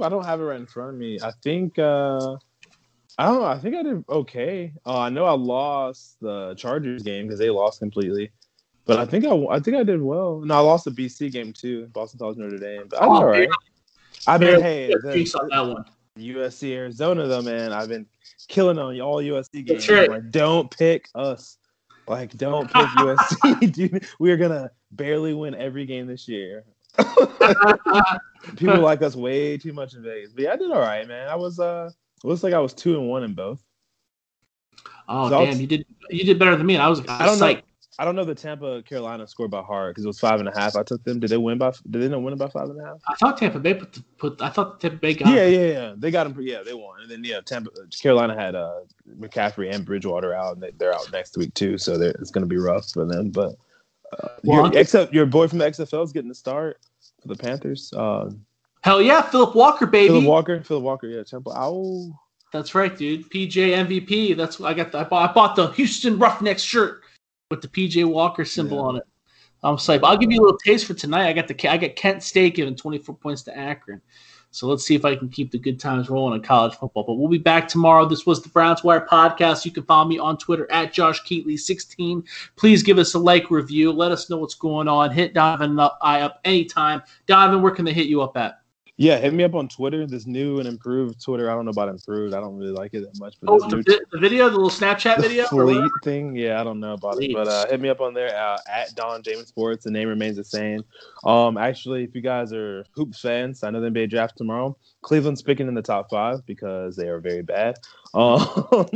I don't have it right in front of me. I think. uh I don't know. I think I did okay. Uh, I know I lost the Chargers game because they lost completely. But I think I, I think I did well. No, I lost the BC game too, Boston College Notre Dame. But I did oh, all right. I mean, hey, the, on that one. USC Arizona though, man. I've been killing on all USC games. Right. Like, don't pick us. Like, don't pick USC, dude. We are gonna barely win every game this year. People like us way too much in Vegas. But yeah, I did all right, man. I was uh looks like I was two and one in both. Oh so damn, you did you did better than me. I was, I, was I don't psyched. know. I don't know the Tampa Carolina scored by heart because it was five and a half. I took them. Did they win by? Did they not win by five and a half? I thought Tampa Bay put, put I thought Tampa Bay got. Yeah, yeah, yeah. They got them. Yeah, they won. And then yeah, Tampa Carolina had uh, McCaffrey and Bridgewater out, and they, are out next week too. So it's going to be rough for them. But uh, well, except your boy from the XFL is getting the start for the Panthers. Uh, Hell yeah, Philip Walker, baby. Philip Walker, Philip Walker. Yeah, Temple. Ow. That's right, dude. PJ MVP. That's what I got. The, I bought. I bought the Houston Roughnecks shirt with the PJ Walker symbol yeah. on it. I'm psyched. I'll give you a little taste for tonight. I got the I got Kent State giving 24 points to Akron. So let's see if I can keep the good times rolling in college football. But we'll be back tomorrow. This was the Browns Wire podcast. You can follow me on Twitter at Josh Keatley16. Please give us a like review. Let us know what's going on. Hit Donovan up, I up anytime. Donovan, where can they hit you up at? Yeah, hit me up on Twitter. This new and improved Twitter. I don't know about improved. I don't really like it that much. But Oh, the, vi- the video, the little Snapchat the video. fleet thing. Yeah, I don't know about Fleet. it, but uh, hit me up on there uh, at Don Jamin Sports. The name remains the same. Um, actually, if you guys are hoops fans, I know the NBA draft tomorrow. Cleveland's picking in the top five because they are very bad. Um,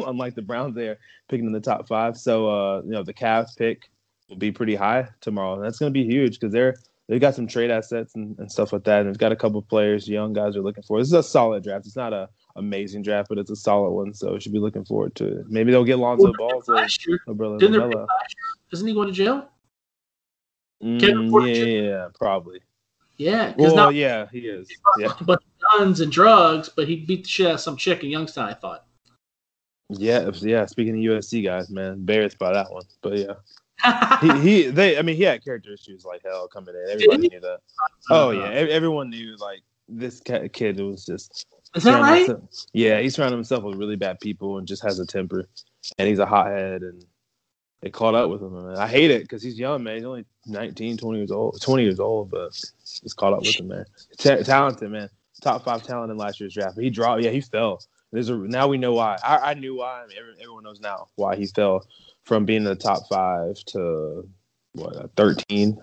unlike the Browns, they are picking in the top five. So uh, you know the Cavs pick will be pretty high tomorrow. That's going to be huge because they're they've got some trade assets and, and stuff like that. And they've got a couple of players, young guys are looking for. This is a solid draft. It's not a amazing draft, but it's a solid one. So we should be looking forward to it. Maybe they'll get Lonzo Ball. So Last year, Umbrella didn't last year? Isn't he going to jail? Mm, yeah, Jr.? yeah, probably. Yeah, Well, yeah, he is. Yeah, of guns and drugs, but he beat the shit out of some chick in Youngstown. I thought. yeah, yeah. Speaking of USC guys, man, embarrassed by that one. But yeah, he, he, they. I mean, he had character issues like hell coming in. Everybody knew that. Oh yeah, everyone knew like this kid was just. Is that right? himself- Yeah, he's surrounding himself with really bad people and just has a temper, and he's a hothead and. It caught up with him, man. I hate it because he's young, man. He's only 19, 20 years old, 20 years old, but it's caught up with him, man. Ta- talented, man. Top five talent in last year's draft. He dropped, yeah, he fell. There's a now we know why. I, I knew why. I mean, everyone knows now why he fell from being in the top five to what 13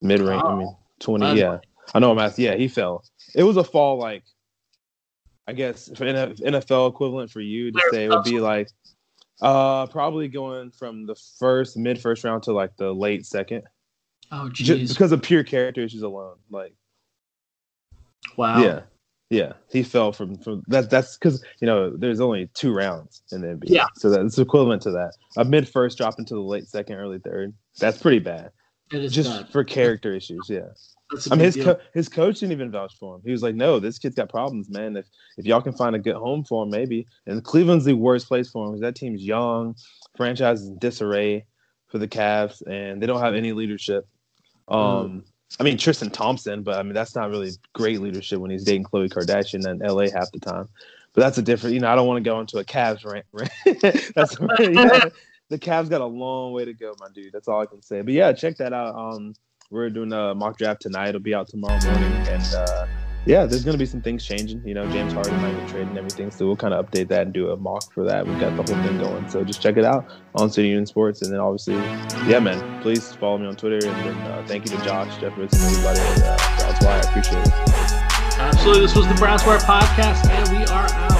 mid range. I mean, 20. Wow. Yeah, I know. I'm asking. Yeah, he fell. It was a fall like. I guess for NFL equivalent for you to say it would be like, uh, probably going from the first mid first round to like the late second, Oh jeez! because of pure character issues alone. Like, Wow. yeah, yeah, he fell from from that. That's because you know there's only two rounds in the NBA, Yeah. so that's equivalent to that. A mid first drop into the late second, early third. That's pretty bad, It is just bad. for character issues. Yeah. I mean, his co- his coach didn't even vouch for him. He was like, "No, this kid's got problems, man. If if y'all can find a good home for him, maybe." And Cleveland's the worst place for him because that team's young, franchise is in disarray for the Cavs, and they don't have any leadership. Um, I mean Tristan Thompson, but I mean that's not really great leadership when he's dating Khloe Kardashian in L.A. half the time. But that's a different. You know, I don't want to go into a Cavs rant. that's yeah, the Cavs got a long way to go, my dude. That's all I can say. But yeah, check that out. Um, we're doing a mock draft tonight. It'll be out tomorrow morning, and uh, yeah, there's gonna be some things changing. You know, James Harden might get traded and everything, so we'll kind of update that and do a mock for that. We've got the whole thing going, so just check it out on City Union Sports, and then obviously, yeah, man, please follow me on Twitter, and then uh, thank you to Josh, Jeffers, and everybody. at, Browns Wire. I appreciate it. Absolutely. This was the Browns Wire podcast, and we are out.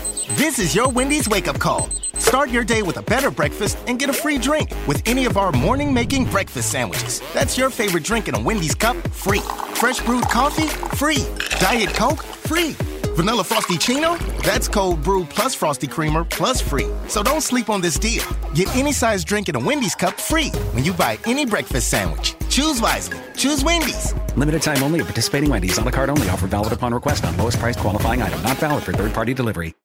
This is your Wendy's wake up call. Start your day with a better breakfast and get a free drink with any of our morning making breakfast sandwiches. That's your favorite drink in a Wendy's cup, free. Fresh brewed coffee, free. Diet Coke, free. Vanilla Frosty Ccino? That's cold brew plus Frosty Creamer plus free. So don't sleep on this deal. Get any size drink in a Wendy's cup free when you buy any breakfast sandwich. Choose wisely. Choose Wendy's. Limited time only at participating Wendy's. On the card only. Offer valid upon request on lowest price qualifying item. Not valid for third party delivery.